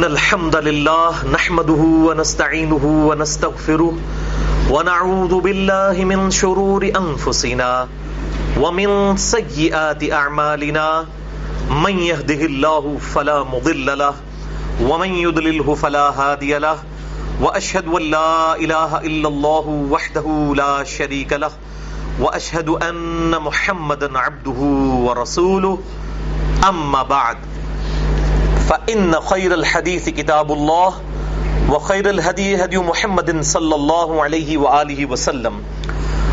إن الحمد لله نحمده ونستعينه ونستغفره ونعوذ بالله من شرور أنفسنا ومن سيئات أعمالنا من يهده الله فلا مضل له ومن يضلله فلا هادي له وأشهد أن لا إله إلا الله وحده لا شريك له وأشهد أن محمدا عبده ورسوله. أما بعد فإن خير الحديث كتاب الله وخير الهدي هدي محمد صلى الله عليه وآله وسلم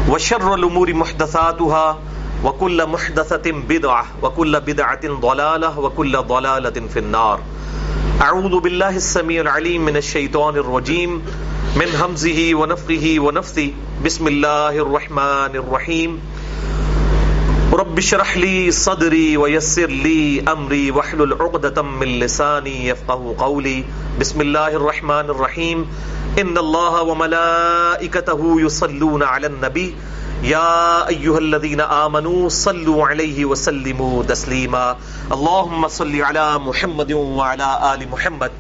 وشر الأمور محدثاتها وكل محدثة بدعة وكل بدعة ضلالة وكل ضلالة في النار. أعوذ بالله السميع العليم من الشيطان الرجيم. من همزه ونفخه ونفثه. بسم الله الرحمن الرحيم. رب اشرح لي صدري ويسر لي امري واحلل عقدة من لساني يفقهوا قولي. بسم الله الرحمن الرحيم. ان الله وملائكته يصلون على النبي. يا ايها الذين امنوا صلوا عليه وسلموا تسليما. اللهم صل على محمد وعلى ال محمد.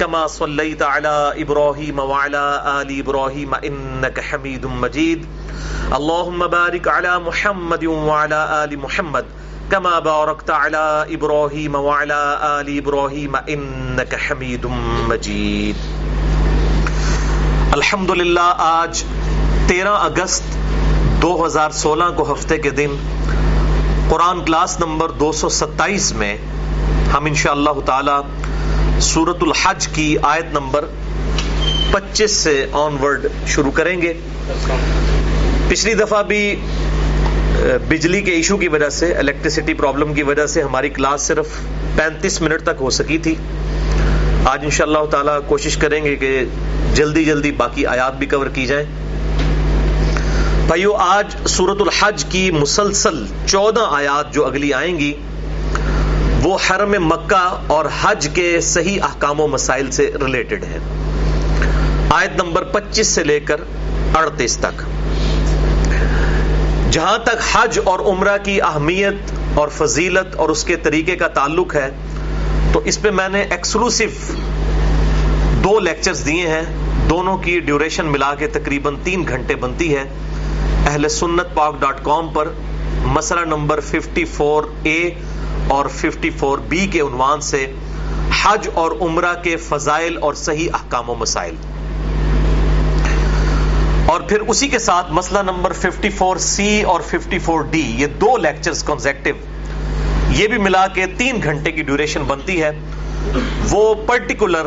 كما صليت على ابراهيم وعلى ال ابراهيم انك حميد مجيد. اللهم بارك على محمد وعلى آل محمد كما باركت على إبراهيم وعلى آل إبراهيم إنك حميد مجيد. الحمدللہ، آج تیرہ اگست دو ہزار سولہ کو ہفتے کے دن قرآن کلاس نمبر دو سو ستائیس میں ہم انشاءاللہ تعالی سورت الحج کی آیت نمبر پچیس سے آن ورڈ شروع کریں گے۔ پچھلی دفعہ بھی بجلی کے ایشو کی وجہ سے الیکٹریسٹی پرابلم کی وجہ سے ہماری کلاس صرف پینتیس منٹ تک ہو سکی تھی۔ آج انشاءاللہ اللہ تعالی کوشش کریں گے کہ جلدی جلدی باقی آیات بھی کور کی جائیں۔ بھائیو، آج سورت الحج کی مسلسل چودہ آیات جو اگلی آئیں گی وہ حرم مکہ اور حج کے صحیح احکام و مسائل سے ریلیٹڈ ہے آیت نمبر پچیس سے لے کر اڑتیس تک۔ جہاں تک حج اور عمرہ کی اہمیت اور فضیلت اور اس کے طریقے کا تعلق ہے، تو اس پہ میں نے ایکسکلوسو دو لیکچرز دیے ہیں۔ دونوں کی ڈیوریشن ملا کے تقریباً تین گھنٹے بنتی ہے۔ اہل سنت پاک ڈاٹ کام پر مسئلہ نمبر 54 اے اور 54 بی کے عنوان سے حج اور عمرہ کے فضائل اور صحیح احکام و مسائل۔ اور پھر اسی کے ساتھ مسئلہ نمبر 54 سی اور 54 ڈی، یہ دو لیکچرز کنزیکٹو یہ بھی ملا کے تین گھنٹے کی ڈیوریشن بنتی ہے۔ وہ پرٹیکولر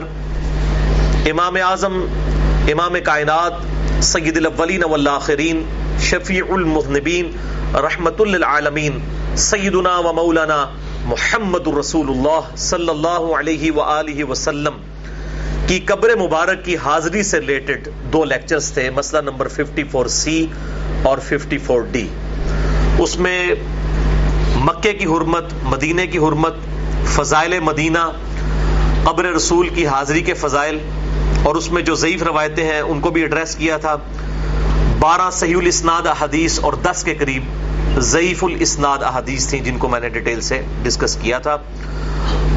امام اعظم، امام کائنات، سید الاولین والآخرین شفیع المذنبین رحمت للعالمین، سیدنا و مولانا محمد الرسول اللہ صلی اللہ علیہ وآلہ وسلم کی قبر مبارک کی حاضری سے ریلیٹڈ دو لیکچرز تھے، مسئلہ نمبر 54 سی اور 54 ڈی اس میں مکے کی حرمت مدینے کی حرمت، فضائل مدینہ، قبر رسول کی حاضری کے فضائل اور اس میں جو ضعیف روایتیں ہیں، ان کو بھی ایڈریس کیا تھا۔ بارہ صحیح الاسناد احادیث اور دس کے قریب ضعیف الاسناد احادیث تھیں جن کو میں نے ڈیٹیل سے ڈسکس کیا تھا۔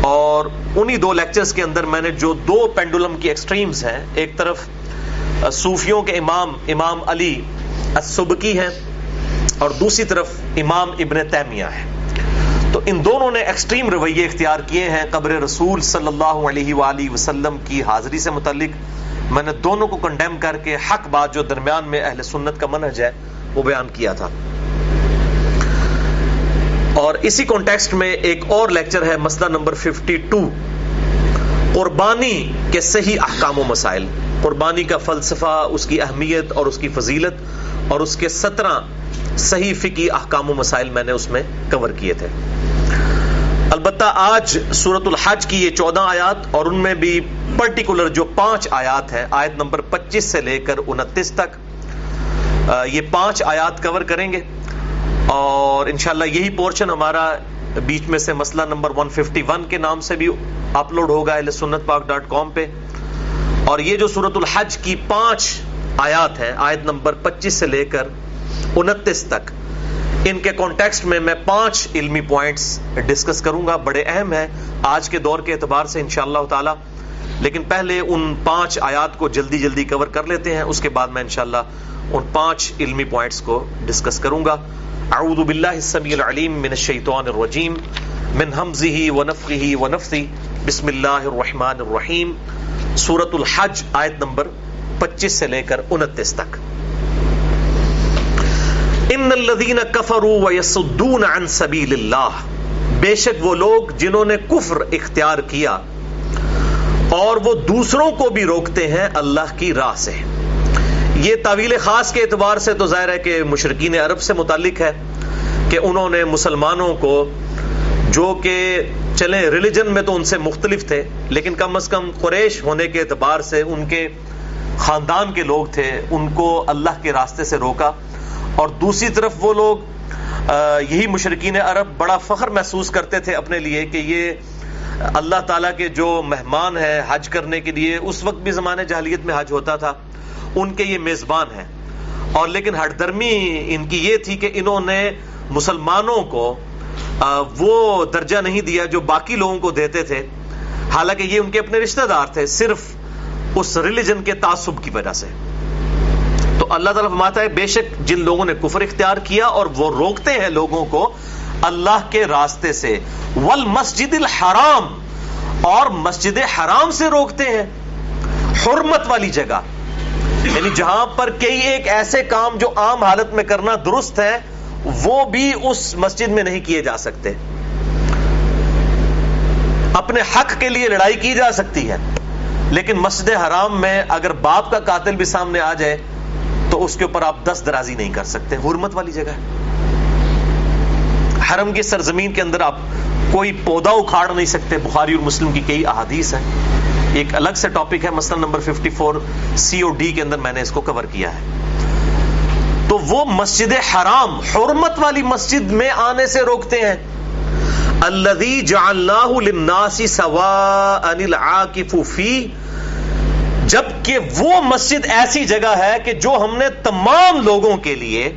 اور انہی دو لیکچرز کے اندر میں نے جو دو پینڈولم کی ایکسٹریمز ہیں، ایک طرف صوفیوں کے امام امام علی السبکی ہیں، اور دوسری طرف امام ابن تیمیہ ہے تو ان دونوں نے ایکسٹریم رویے اختیار کیے ہیں۔ قبر رسول صلی اللہ علیہ وآلہ وسلم کی حاضری سے متعلق میں نے دونوں کو کنڈیم کر کے حق بات جو درمیان میں اہل سنت کا منہج ہے، وہ بیان کیا تھا۔ اور اسی کانٹیکسٹ میں ایک اور لیکچر ہے، مسئلہ نمبر 52 قربانی کے صحیح احکام و مسائل۔ قربانی کا فلسفہ، اس کی اہمیت اور اس کی فضیلت اور اس کے سترہ صحیح فقی احکام و مسائل میں نے اس میں کور کیے تھے۔ البتہ آج سورت الحج کی یہ چودہ آیات اور ان میں بھی پرٹیکولر جو پانچ آیات ہیں، آیت نمبر پچیس سے لے کر انتیس تک یہ پانچ آیات کور کریں گے۔ اور انشاءاللہ یہی پورشن ہمارا بیچ میں سے مسئلہ نمبر 151 کے نام سے بھی اپلوڈ ہوگا اہل سنت پاک ڈاٹ کام پہ۔ اور یہ جو سورت الحج کی پانچ آیات ہیں، آیت نمبر پچیس سے لے کر انتیس تک۔ ان کے کانٹیکسٹ میں میں پانچ علمی پوائنٹس ڈسکس کروں گا، بڑے اہم ہیں۔ آج کے دور کے اعتبار سے انشاءاللہ تعالی، لیکن پہلے ان پانچ آیات کو جلدی جلدی کور کر لیتے ہیں۔ اس کے بعد میں انشاءاللہ ان پانچ علمی پوائنٹس کو ڈسکس کروں گا۔ اعوذ باللہ السمیع العلیم من الشیطان الرجیم، من حمزه ونفخه ونفثه بسم اللہ الرحمن الرحیم۔ سورة الحج آیت نمبر پچیس سے لے کر انتیس تک۔ ان الذین کفروا ویصدون عن سبیل اللہ بے شک وہ لوگ جنہوں نے کفر اختیار کیا اور وہ دوسروں کو بھی روکتے ہیں اللہ کی راہ سے۔ یہ تعویل خاص کے اعتبار سے تو ظاہر ہے کہ مشرقین عرب سے متعلق ہے کہ انہوں نے مسلمانوں کو جو کہ چلیں ریلیجن میں تو ان سے مختلف تھے، لیکن کم از کم قریش ہونے کے اعتبار سے ان کے خاندان کے لوگ تھے، ان کو اللہ کے راستے سے روکا۔ اور دوسری طرف وہ لوگ یہی مشرقین عرب بڑا فخر محسوس کرتے تھے اپنے لیے کہ یہ اللہ تعالیٰ کے جو مہمان ہیں حج کرنے کے لیے، اس وقت بھی زمانے جہلیت میں حج ہوتا تھا، ان کے یہ میزبان ہیں۔ اور لیکن ہٹ درمی ان کی یہ تھی کہ انہوں نے مسلمانوں کو وہ درجہ نہیں دیا جو باقی لوگوں کو دیتے تھے۔ حالانکہ یہ ان کے اپنے رشتہ دار تھے صرف اس ریلیجن کے تعصب کی وجہ سے۔ اللہ تعالیٰ فرماتا ہے، بے شک جن لوگوں نے کفر اختیار کیا اور وہ روکتے ہیں لوگوں کو اللہ کے راستے سے ول مسجد الحرام اور مسجد حرام سے روکتے ہیں، حرمت والی جگہ۔ یعنی جہاں پر کئی ایک ایسے کام جو عام حالت میں کرنا درست ہے وہ بھی اس مسجد میں نہیں کیے جا سکتے۔ اپنے حق کے لیے لڑائی کی جا سکتی ہے، لیکن مسجد حرام میں اگر باپ کا قاتل بھی سامنے آ جائے تو اس کے اوپر آپ دس درازی نہیں کر سکتے، حرمت والی جگہ ہے۔ حرم کی سرزمین کے اندر آپ کوئی پودا اکھاڑ نہیں سکتے، بخاری اور مسلم کی کئی احادیث ہیں۔ ایک الگ سے ٹاپک ہے، مثلا نمبر 54 سی او ڈی کے اندر میں نے اس کو کور کیا ہے۔ تو وہ مسجد حرام، حرمت والی مسجد میں آنے سے روکتے ہیں۔ الذي جعلناه للناس سواء العاكف فيه جبکہ وہ مسجد ایسی جگہ ہے کہ جو ہم نے تمام لوگوں کے لیے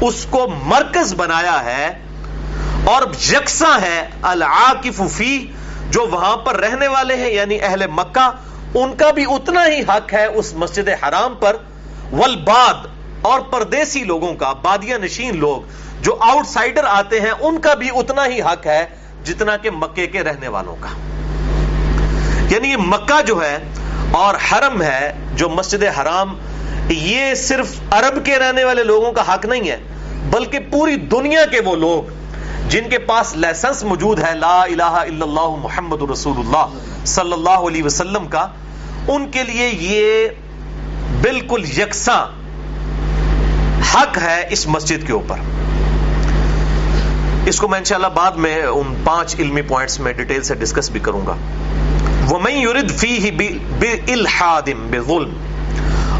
اس کو مرکز بنایا ہے اور یکساں ہے العاکف فی، جو وہاں پر رہنے والے ہیں یعنی اہل مکہ۔ ان کا بھی اتنا ہی حق ہے اس مسجد حرام پر۔ والباد اور پردیسی لوگوں کا بادیا نشین لوگ جو آؤٹ سائڈر آتے ہیں، ان کا بھی اتنا ہی حق ہے جتنا کہ مکے کے رہنے والوں کا۔ یعنی یہ مکہ جو ہے اور حرم ہے جو مسجد حرام، یہ صرف عرب کے رہنے والے لوگوں کا حق نہیں ہے، بلکہ پوری دنیا کے وہ لوگ جن کے پاس لائسنس موجود ہے لا الہ الا اللہ محمد رسول اللہ صلی اللہ علیہ وسلم کا، ان کے لیے یہ بالکل یکساں حق ہے اس مسجد کے اوپر۔ اس کو میں انشاءاللہ بعد میں ان پانچ علمی پوائنٹس میں ڈیٹیل سے ڈسکس بھی کروں گا۔ وَمَن يُرِدْ فِيهِ بِالْحَادِمْ بِظُلْم۔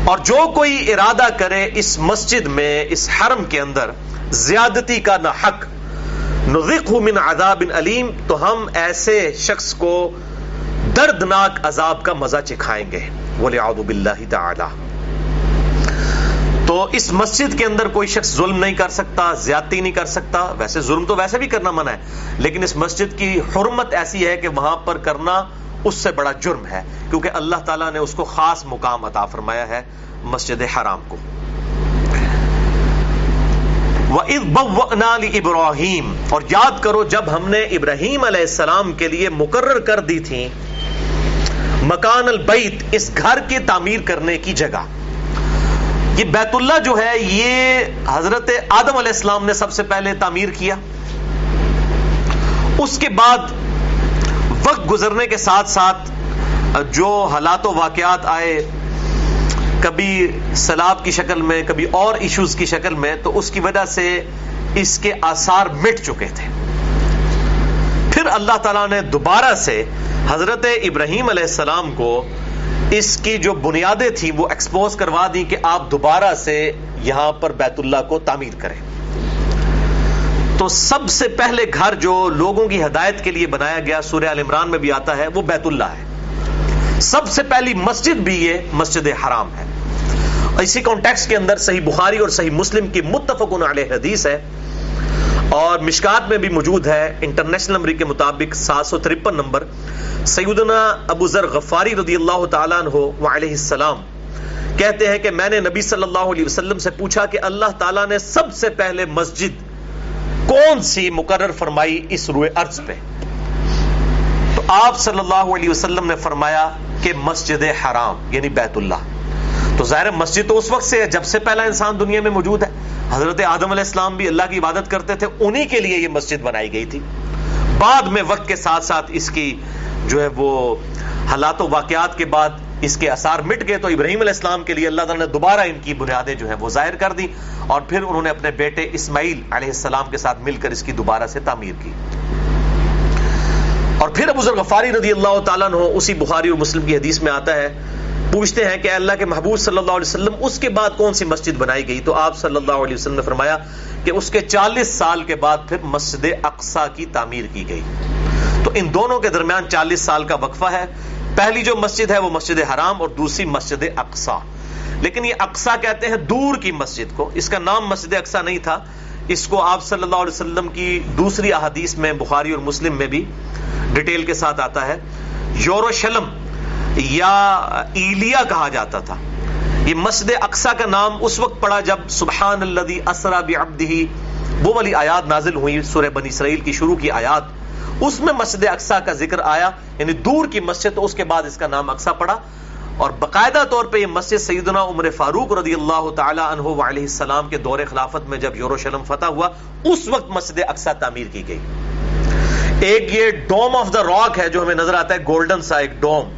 اور جو کوئی ارادہ کرے اس مسجد میں، اس حرم کے اندر زیادتی کا نہ حق، نُذِقْهُ مِنْ عَذَابٍ علیم تو ہم ایسے شخص کو دردناک عذاب کا مزہ چکھائیں گے۔ وَلِعَوْذُ بِاللَّهِ تَعَالَى۔ تو اس مسجد کے اندر کوئی شخص ظلم نہیں کر سکتا، زیادتی نہیں کر سکتا۔ ویسے ظلم تو ویسے بھی کرنا منع ہے، لیکن اس مسجد کی حرمت ایسی ہے کہ وہاں پر کرنا اس سے بڑا جرم ہے، کیونکہ اللہ تعالیٰ نے اس کو خاص مقام عطا فرمایا ہے مسجد حرام کو۔ وَإِذْ بَوَّأْنَا لِإِبْرَاهِيمِ۔ اور یاد کرو، جب ہم نے ابراہیم علیہ السلام کے لیے مقرر کر دی تھی مکان البیت، اس گھر کی تعمیر کرنے کی جگہ۔ یہ بیت اللہ جو ہے، یہ حضرت آدم علیہ السلام نے سب سے پہلے تعمیر کیا۔ اس کے بعد وقت گزرنے کے ساتھ ساتھ جو حالات و واقعات آئے، کبھی سیلاب کی شکل میں، کبھی اور ایشوز کی شکل میں، تو اس کی وجہ سے اس کے آثار مٹ چکے تھے۔ پھر اللہ تعالیٰ نے دوبارہ سے حضرت ابراہیم علیہ السلام کو اس کی جو بنیادیں تھیں وہ ایکسپوز کروا دی کہ آپ دوبارہ سے یہاں پر بیت اللہ کو تعمیر کریں۔ تو سب سے پہلے گھر جو لوگوں کی ہدایت کے لیے بنایا گیا سورہ عال عمران میں بھی آتا ہے، وہ بیت اللہ ہے۔ سب سے پہلی مسجد بھی یہ مسجد حرام ہے۔ اسی کانٹیکس کے اندر صحیح بخاری اور صحیح مسلم کی متفق علیہ حدیث ہے۔ اور مشکات میں بھی موجود ہے انٹرنیشنل نمبر کے مطابق سات سو ترپن نمبر۔ سیدنا ابو ذر غفاری رضی اللہ تعالیٰ عنہ وعلیہ السلام کہتے ہیں کہ میں نے نبی صلی اللہ علیہ وسلم سے پوچھا کہ اللہ تعالیٰ نے سب سے پہلے مسجد کون سی مقرر فرمائی اس روئے ارض پہ؟ تو آپ صلی اللہ علیہ وسلم نے فرمایا کہ مسجد حرام یعنی بیت اللہ۔ تو ظاہر مسجد تو اس وقت سے ہے، جب سے پہلا انسان دنیا میں موجود ہے۔ حضرت آدم علیہ السلام بھی اللہ کی عبادت کرتے تھے، انہی کے لیے یہ مسجد بنائی گئی تھی۔ بعد میں وقت کے ساتھ ساتھ اس کی جو ہے وہ حالات و واقعات کے بعد اس کے اثار مٹ گئے تو ابراہیم علیہ السلام کے لیے اللہ تعالیٰ نے دوبارہ ان کی بنیادیں جو ہے وہ ظاہر کر دی اور پھر انہوں نے اپنے بیٹے اسماعیل علیہ السلام کے ساتھ مل کر اس کی دوبارہ سے تعمیر کی۔ اور پھر ابو ذر غفاری رضی اللہ تعالیٰ عنہ اسی بخاری اور مسلم کی حدیث میں آتا ہے، پوچھتے ہیں کہ اللہ کے محبوب صلی اللہ علیہ وسلم، اس کے بعد کون سی مسجد بنائی گئی؟ تو آپ صلی اللہ علیہ وسلم نے فرمایا کہ اس کے چالیس سال کے بعد پھر مسجد اقسا کی تعمیر کی گئی۔ تو ان دونوں کے درمیان چالیس سال کا وقفہ ہے۔ پہلی جو مسجد ہے وہ مسجد حرام اور دوسری مسجد اقسا لیکن یہ اقسا کہتے ہیں دور کی مسجد کو۔ اس کا نام مسجد اقسا نہیں تھا۔ اس کو آپ صلی اللہ علیہ وسلم کی دوسری احادیث میں بخاری اور مسلم میں بھی ڈیٹیل کے ساتھ آتا ہے۔ یوروشلم یا ایلیا کہا جاتا تھا۔ یہ مسجد اقسا کا نام اس وقت پڑا جب سبحان اللہ اسرا بعبدہ۔ وہ والی آیات نازل ہوئی سورہ بنی اسرائیل کی شروع کی آیات۔ اس میں مسجد اقسا کا ذکر آیا یعنی دور کی مسجد، تو اس کے بعد اس کا نام اقسا پڑا۔ اور باقاعدہ طور پہ یہ مسجد سیدنا عمر فاروق رضی اللہ تعالی عنہ وعلیہ السلام کے دور خلافت میں جب یوروشلم فتح ہوا، اس وقت مسجد اقسا تعمیر کی گئی۔ ایک یہ ڈوم آف دا راک ہے جو ہمیں نظر آتا ہے، گولڈن سا ایک ڈوم۔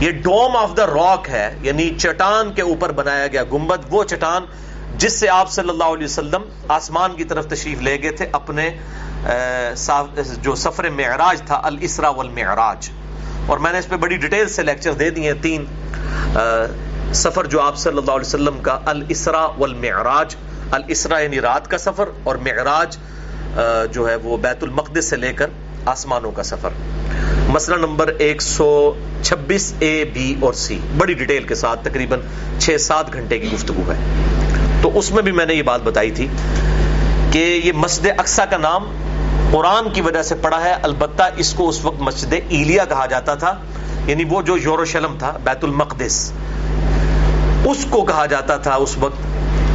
یہ ڈوم آف دا راک ہے یعنی چٹان کے اوپر بنایا گیا گنبد، وہ چٹان جس سے آپ صلی اللہ علیہ وسلم آسمان کی طرف تشریف لے گئے تھے، اپنے جو سفر معراج تھا، الاسرا والمعراج۔ اور میں نے اس پہ بڑی ڈیٹیل سے لیکچر دے دیے تین سفر جو آپ صلی اللہ علیہ وسلم کا، الاسرا والمعراج۔ الاسرا یعنی رات کا سفر، اور معراج جو ہے وہ بیت المقدس سے لے کر آسمانوں کا سفر۔ مسئلہ نمبر ایک سو چھبیس اے، بی اور سی۔ بڑی ڈیٹیل کے ساتھ تقریباً چھ سات گھنٹے کی گفتگو ہے۔ اس میں بھی میں نے یہ بات بتائی تھی کہ یہ مسجد اقسا کا نام قرآن کی وجہ سے پڑا ہے۔ البتہ اس کو اس وقت مسجد ایلیا کہا جاتا تھا یعنی وہ جو یوروشلم تھا، بیت المقدس، اس کو کہا جاتا تھا اس وقت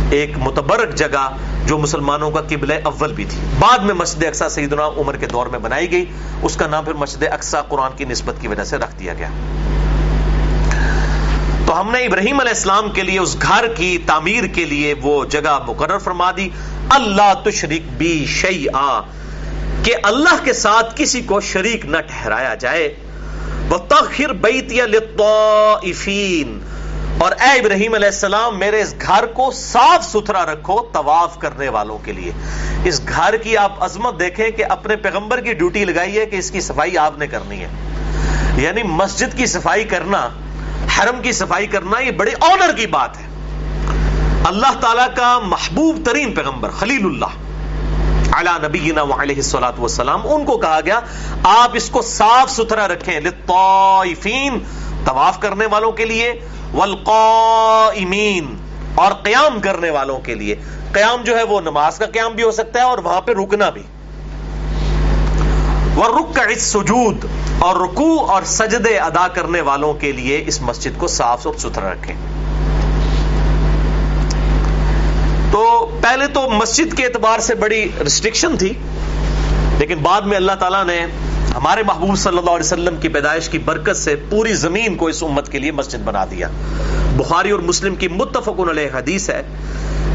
ایک متبرک جگہ جو مسلمانوں کا قبل اول بھی تھی۔ بعد میں مسجد اقسا سیدنا عمر کے دور میں بنائی گئی۔ اس کا نام پھر مسجد اقسا قرآن کی نسبت کی وجہ سے رکھ دیا گیا۔ تو ہم نے ابراہیم علیہ السلام کے لیے اس گھر کی تعمیر کے لیے وہ جگہ مقرر فرما دی۔ اللہ تشرک بی شی کہ اللہ کے ساتھ کسی کو شریک نہ ٹھہرایا جائے۔ وَتَخِرْ بَيْتِيَ لِلطَّائِفِينَ۔ اور اے ابراہیم علیہ السلام، میرے اس گھر کو صاف ستھرا رکھو طواف کرنے والوں کے لیے۔ اس گھر کی آپ عظمت دیکھیں کہ اپنے پیغمبر کی ڈیوٹی لگائی ہے کہ اس کی صفائی آپ نے کرنی ہے۔ یعنی مسجد کی صفائی کرنا حرم کی صفائی کرنا یہ بڑے آنر کی بات ہے۔ اللہ تعالیٰ کا محبوب ترین پیغمبر خلیل اللہ علی نبینا وعلیہ الصلوۃ والسلام، ان کو کہا گیا، آپ اس کو صاف ستھرا رکھیں، للطائفین طواف کرنے والوں کے لیے، والقائمین اور قیام کرنے والوں کے لیے۔ قیام جو ہے وہ نماز کا قیام بھی ہو سکتا ہے اور وہاں پہ رکنا بھی۔ ورکع السجود اور رکوع اور سجدے ادا کرنے والوں کے لیے اس مسجد کو صاف اور ستھرا رکھیں۔ تو پہلے تو مسجد کے اعتبار سے بڑی ریسٹرکشن تھی، لیکن بعد میں اللہ تعالیٰ نے ہمارے محبوب صلی اللہ علیہ وسلم کی پیدائش کی برکت سے پوری زمین کو اس امت کے لیے مسجد بنا دیا۔ بخاری اور مسلم کی متفق علیہ حدیث ہے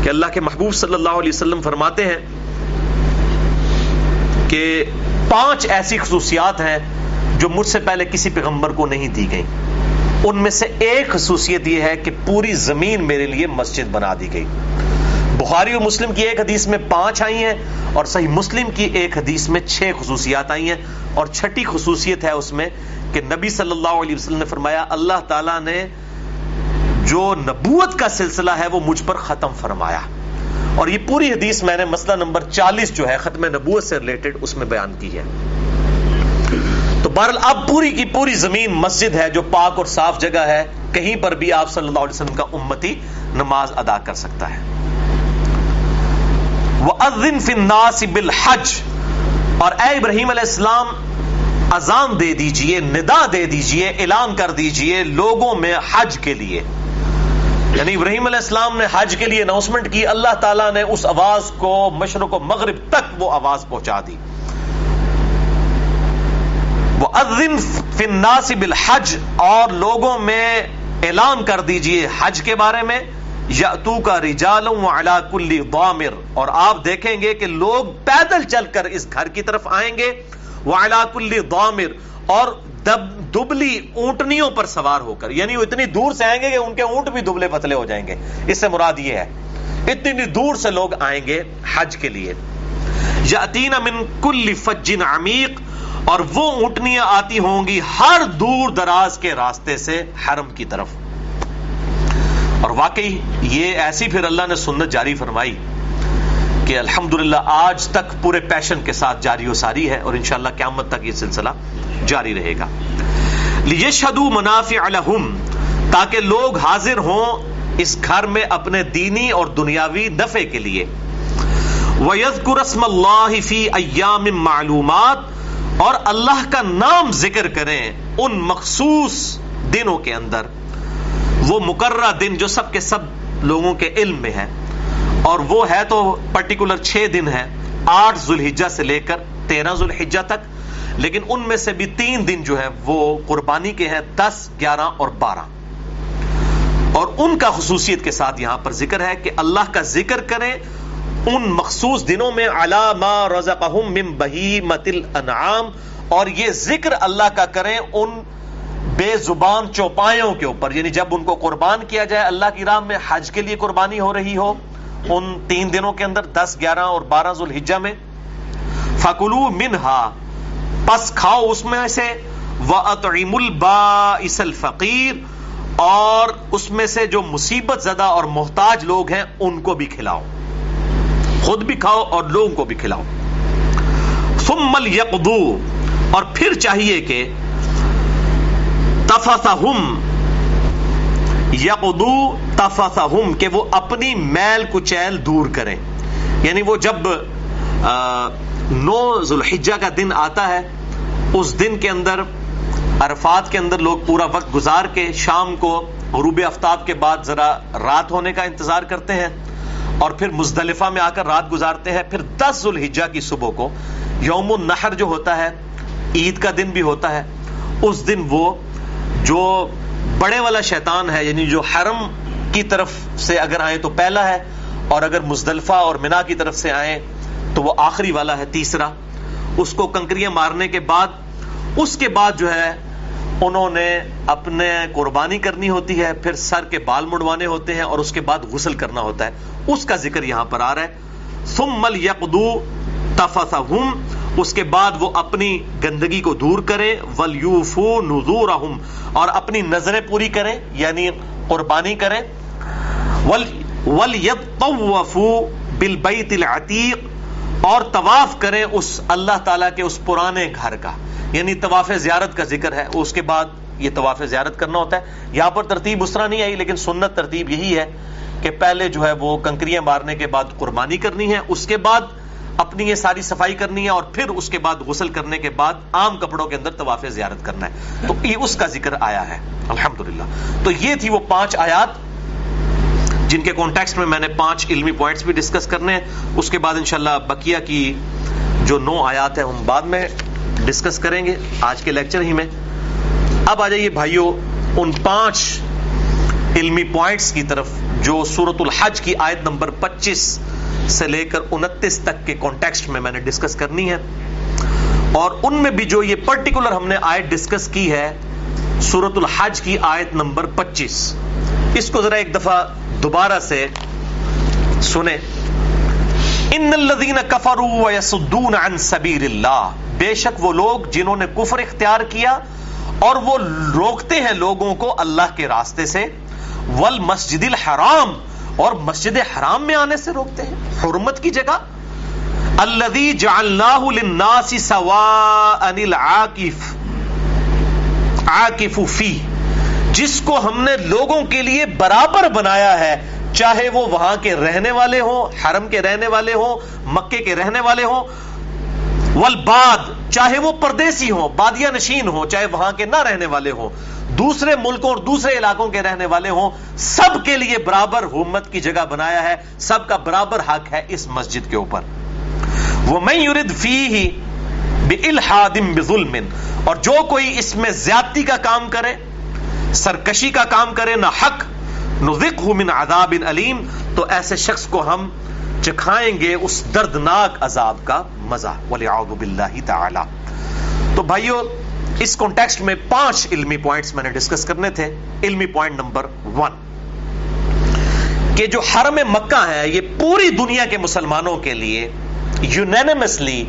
کہ اللہ کے محبوب صلی اللہ علیہ وسلم فرماتے ہیں کہ پانچ ایسی خصوصیات ہیں جو مجھ سے پہلے کسی پیغمبر کو نہیں دی گئی ان میں سے ایک خصوصیت یہ ہے کہ پوری زمین میرے لیے مسجد بنا دی گئی۔ بخاری اور مسلم کی ایک حدیث میں پانچ آئی ہیں اور صحیح مسلم کی ایک حدیث میں چھ خصوصیات آئی ہیں۔ اور چھٹی خصوصیت ہے اس میں کہ نبی صلی اللہ علیہ وسلم نے فرمایا، اللہ تعالیٰ نے جو نبوت کا سلسلہ ہے وہ مجھ پر ختم فرمایا۔ اور یہ پوری حدیث میں نے مسئلہ نمبر چالیس جو ہے، ختم نبوت سے ریلیٹڈ اس میں بیان کی ہے۔ تو بہرحال اب پوری کی پوری زمین مسجد ہے جو پاک اور صاف جگہ ہے، کہیں پر بھی آپ صلی اللہ علیہ وسلم کا امتی نماز ادا کر سکتا ہے۔ وَأَذِّن فِي النَّاسِ بِالْحَجِّ۔ اور اے ابراہیم علیہ السلام، اذان دے دیجیے، ندا دے دیجیے، اعلان کر دیجیے لوگوں میں حج کے لیے۔ یعنی ابراہیم علیہ السلام نے حج کے لیے اناؤنسمنٹ کی، اللہ تعالیٰ نے اس آواز کو مشرق و مغرب تک وہ آواز پہنچا دی۔ وہ ادن فناسب الحج اور لوگوں میں اعلان کر دیجیے حج کے بارے میں۔ یاتو کا رجالم علا کلی ضامر، اور آپ دیکھیں گے کہ لوگ پیدل چل کر اس گھر کی طرف آئیں گے۔ وعلا کلی ضامر، اور دب دبلی اونٹنیوں پر سوار ہو کر یعنی وہ اتنی دور سے آئیں گے کہ ان کے اونٹ بھی دبلے پتلے ہو جائیں گے۔ اس سے مراد یہ ہے، اتنی دور سے لوگ آئیں گے حج کے لیے۔ یاتین من کل فجن عمیق، اور وہ اونٹنیاں آتی ہوں گی ہر دور دراز کے راستے سے حرم کی طرف۔ اور واقعی یہ ایسی پھر اللہ نے سنت جاری فرمائی۔ کہ الحمدللہ آج تک پورے پیشن کے ساتھ جاری و ساری ہے اور انشاءاللہ قیامت تک یہ سلسلہ جاری رہے گا۔ لیشہدو منافع لہم، تاکہ لوگ حاضر ہوں اس گھر میں اپنے دینی اور دنیاوی نفع کے لیے۔ وَيَذْكُرَ اسْمَ اللَّهِ فِي أَيَّامٍ مَعْلُومات، اور اللہ کا نام ذکر کریں ان مخصوص دنوں کے اندر۔ وہ مقررہ دن جو سب کے سب لوگوں کے علم میں ہے۔ اور وہ ہے تو پرٹیکولر چھ دن ہے آٹھ ذوالحجہ سے لے کر تیرہ ذوالحجہ تک۔ لیکن ان میں سے بھی تین دن جو ہے وہ قربانی کے ہیں، دس، گیارہ اور بارہ۔ اور ان کا خصوصیت کے ساتھ یہاں پر ذکر ہے کہ اللہ کا ذکر کریں ان مخصوص دنوں میں علامہ رزقہم من بہیمت الانعام اور یہ ذکر اللہ کا کریں ان بے زبان چوپایوں کے اوپر۔ یعنی جب ان کو قربان کیا جائے، اللہ کی راہ میں حج کے لیے قربانی ہو رہی ہو ان تین دنوں کے اندر دس، گیارہ اور بارہ ذوالحجہ میں فکلو منہا، پس کھاؤ اس میں سے، وَأَطْعِمُ الْبَائِسَ الْفَقِيرِ، اور اس میں سے جو مصیبت زدہ اور محتاج لوگ ہیں، ان کو بھی کھلاؤ۔ خود بھی کھاؤ اور لوگوں کو بھی کھلاؤ۔ ثم یقدو اور پھر چاہیے کہ تفثہم یقدو تفثہم کہ وہ اپنی میل کچیل دور کریں۔ یعنی وہ جب نو ذوالحجہ کا دن آتا ہے، اس دن کے اندر، عرفات کے اندر لوگ پورا وقت گزار کے شام کو غروب آفتاب کے بعد ذرا رات ہونے کا انتظار کرتے ہیں، اور پھر مزدلفہ میں آ کر رات گزارتے ہیں۔ پھر دس ذوالحجہ کی صبح کو، یوم النحر جو ہوتا ہے، عید کا دن بھی ہوتا ہے، اس دن وہ جو بڑے والا شیطان ہے یعنی جو حرم کی طرف سے اگر آئیں تو پہلا ہے، اور اگر مزدلفہ اور منا کی طرف سے آئیں تو وہ آخری والا ہے، تیسرا۔ اس کو کنکریاں مارنے کے بعد، اس کے بعد جو ہے، انہوں نے اپنے قربانی کرنی ہوتی ہے، پھر سر کے بال مڑوانے ہوتے ہیں اور اس کے بعد غسل کرنا ہوتا ہے۔ اس کا ذکر یہاں پر آ رہا ہے۔ ثم یقدو تفثہم اس کے بعد وہ اپنی گندگی کو دور کریں ولیوفو نذورہم اور اپنی نظریں پوری کریں یعنی قربانی کریں ولیطوفو بالبیت العتیق اور طواف کریں اس اللہ تعالیٰ کے اس پرانے گھر کا۔ یعنی طواف زیارت کا ذکر ہے، اس کے بعد یہ طواف زیارت کرنا ہوتا ہے۔ یہاں پر ترتیب اس طرح نہیں آئی، لیکن سنت ترتیب یہی ہے کہ پہلے جو ہے وہ کنکریاں مارنے کے بعد قربانی کرنی ہے، اس کے بعد اپنی یہ ساری صفائی کرنی ہے اور پھر اس کے بعد غسل کرنے کے بعد عام کپڑوں کے اندر طواف زیارت کرنا ہے۔ تو یہ اس کا ذکر آیا ہے۔ الحمدللہ۔ تو یہ تھی وہ پانچ آیات جن کے کانٹیکسٹ میں میں نے پانچ علمی پوائنٹس بھی ڈسکس کرنے ہیں۔ اس کے بعد انشاءاللہ بقیہ کی جو نو آیات ہیں ہم بعد میں ڈسکس کریں گے۔ آج کے لیکچر ہی میں۔ اب آ جائیے بھائیوں ان پانچ علمی پوائنٹس کی طرف جو سورت الحج کی آیت نمبر پچیس سے لے کر انتیس تک کے کانٹیکسٹ میں میں نے ڈسکس کرنی ہے۔ اور ان میں بھی جو یہ پرٹیکولر ہم نے آیت ڈسکس کی ہے سورت الحج کی آیت نمبر پچیس۔ اس کو ذرا ایک دفعہ دوبارہ سے سنیں۔ ان الذين كفروا ويصدون عن سبيل الله بے شک وہ لوگ جنہوں نے کفر اختیار کیا اور وہ روکتے ہیں لوگوں کو اللہ کے راستے سے۔ والمسجد الحرام۔ اور مسجد حرام میں آنے سے روکتے ہیں۔ حرمت کی جگہ۔ الذي جعلناه للناس سواء العاكف عاكف فيه جس کو ہم نے لوگوں کے لیے برابر بنایا ہے، چاہے وہ وہاں کے رہنے والے ہوں، حرم کے رہنے والے ہوں، مکے کے رہنے والے ہوں۔ والباد، چاہے وہ پردیسی ہوں بادیا نشین ہوں، چاہے وہاں کے نہ رہنے والے ہوں۔ دوسرے ملکوں اور دوسرے علاقوں کے رہنے والے ہوں، سب کے لیے برابر حکومت کی جگہ بنایا ہے، سب کا برابر حق ہے اس مسجد کے اوپر۔ وہ میں یورد فی ہی الحادم بظلم، اور جو کوئی اس میں زیادتی کا کام کرے، سرکشی کا کام کرے، نہ حق نذقہ من عذاب علیم تو ایسے شخص کو ہم چکھائیں گے اس دردناک عذاب کا مزہ۔ ولیعوذ باللہ تعالی تو بھائیو اس کانٹیکسٹ میں پانچ علمی پوائنٹس میں نے ڈسکس کرنے تھے، علمی پوائنٹ نمبر ون کہ جو حرم مکہ ہے، یہ پوری دنیا کے مسلمانوں کے لیے یونینمسلی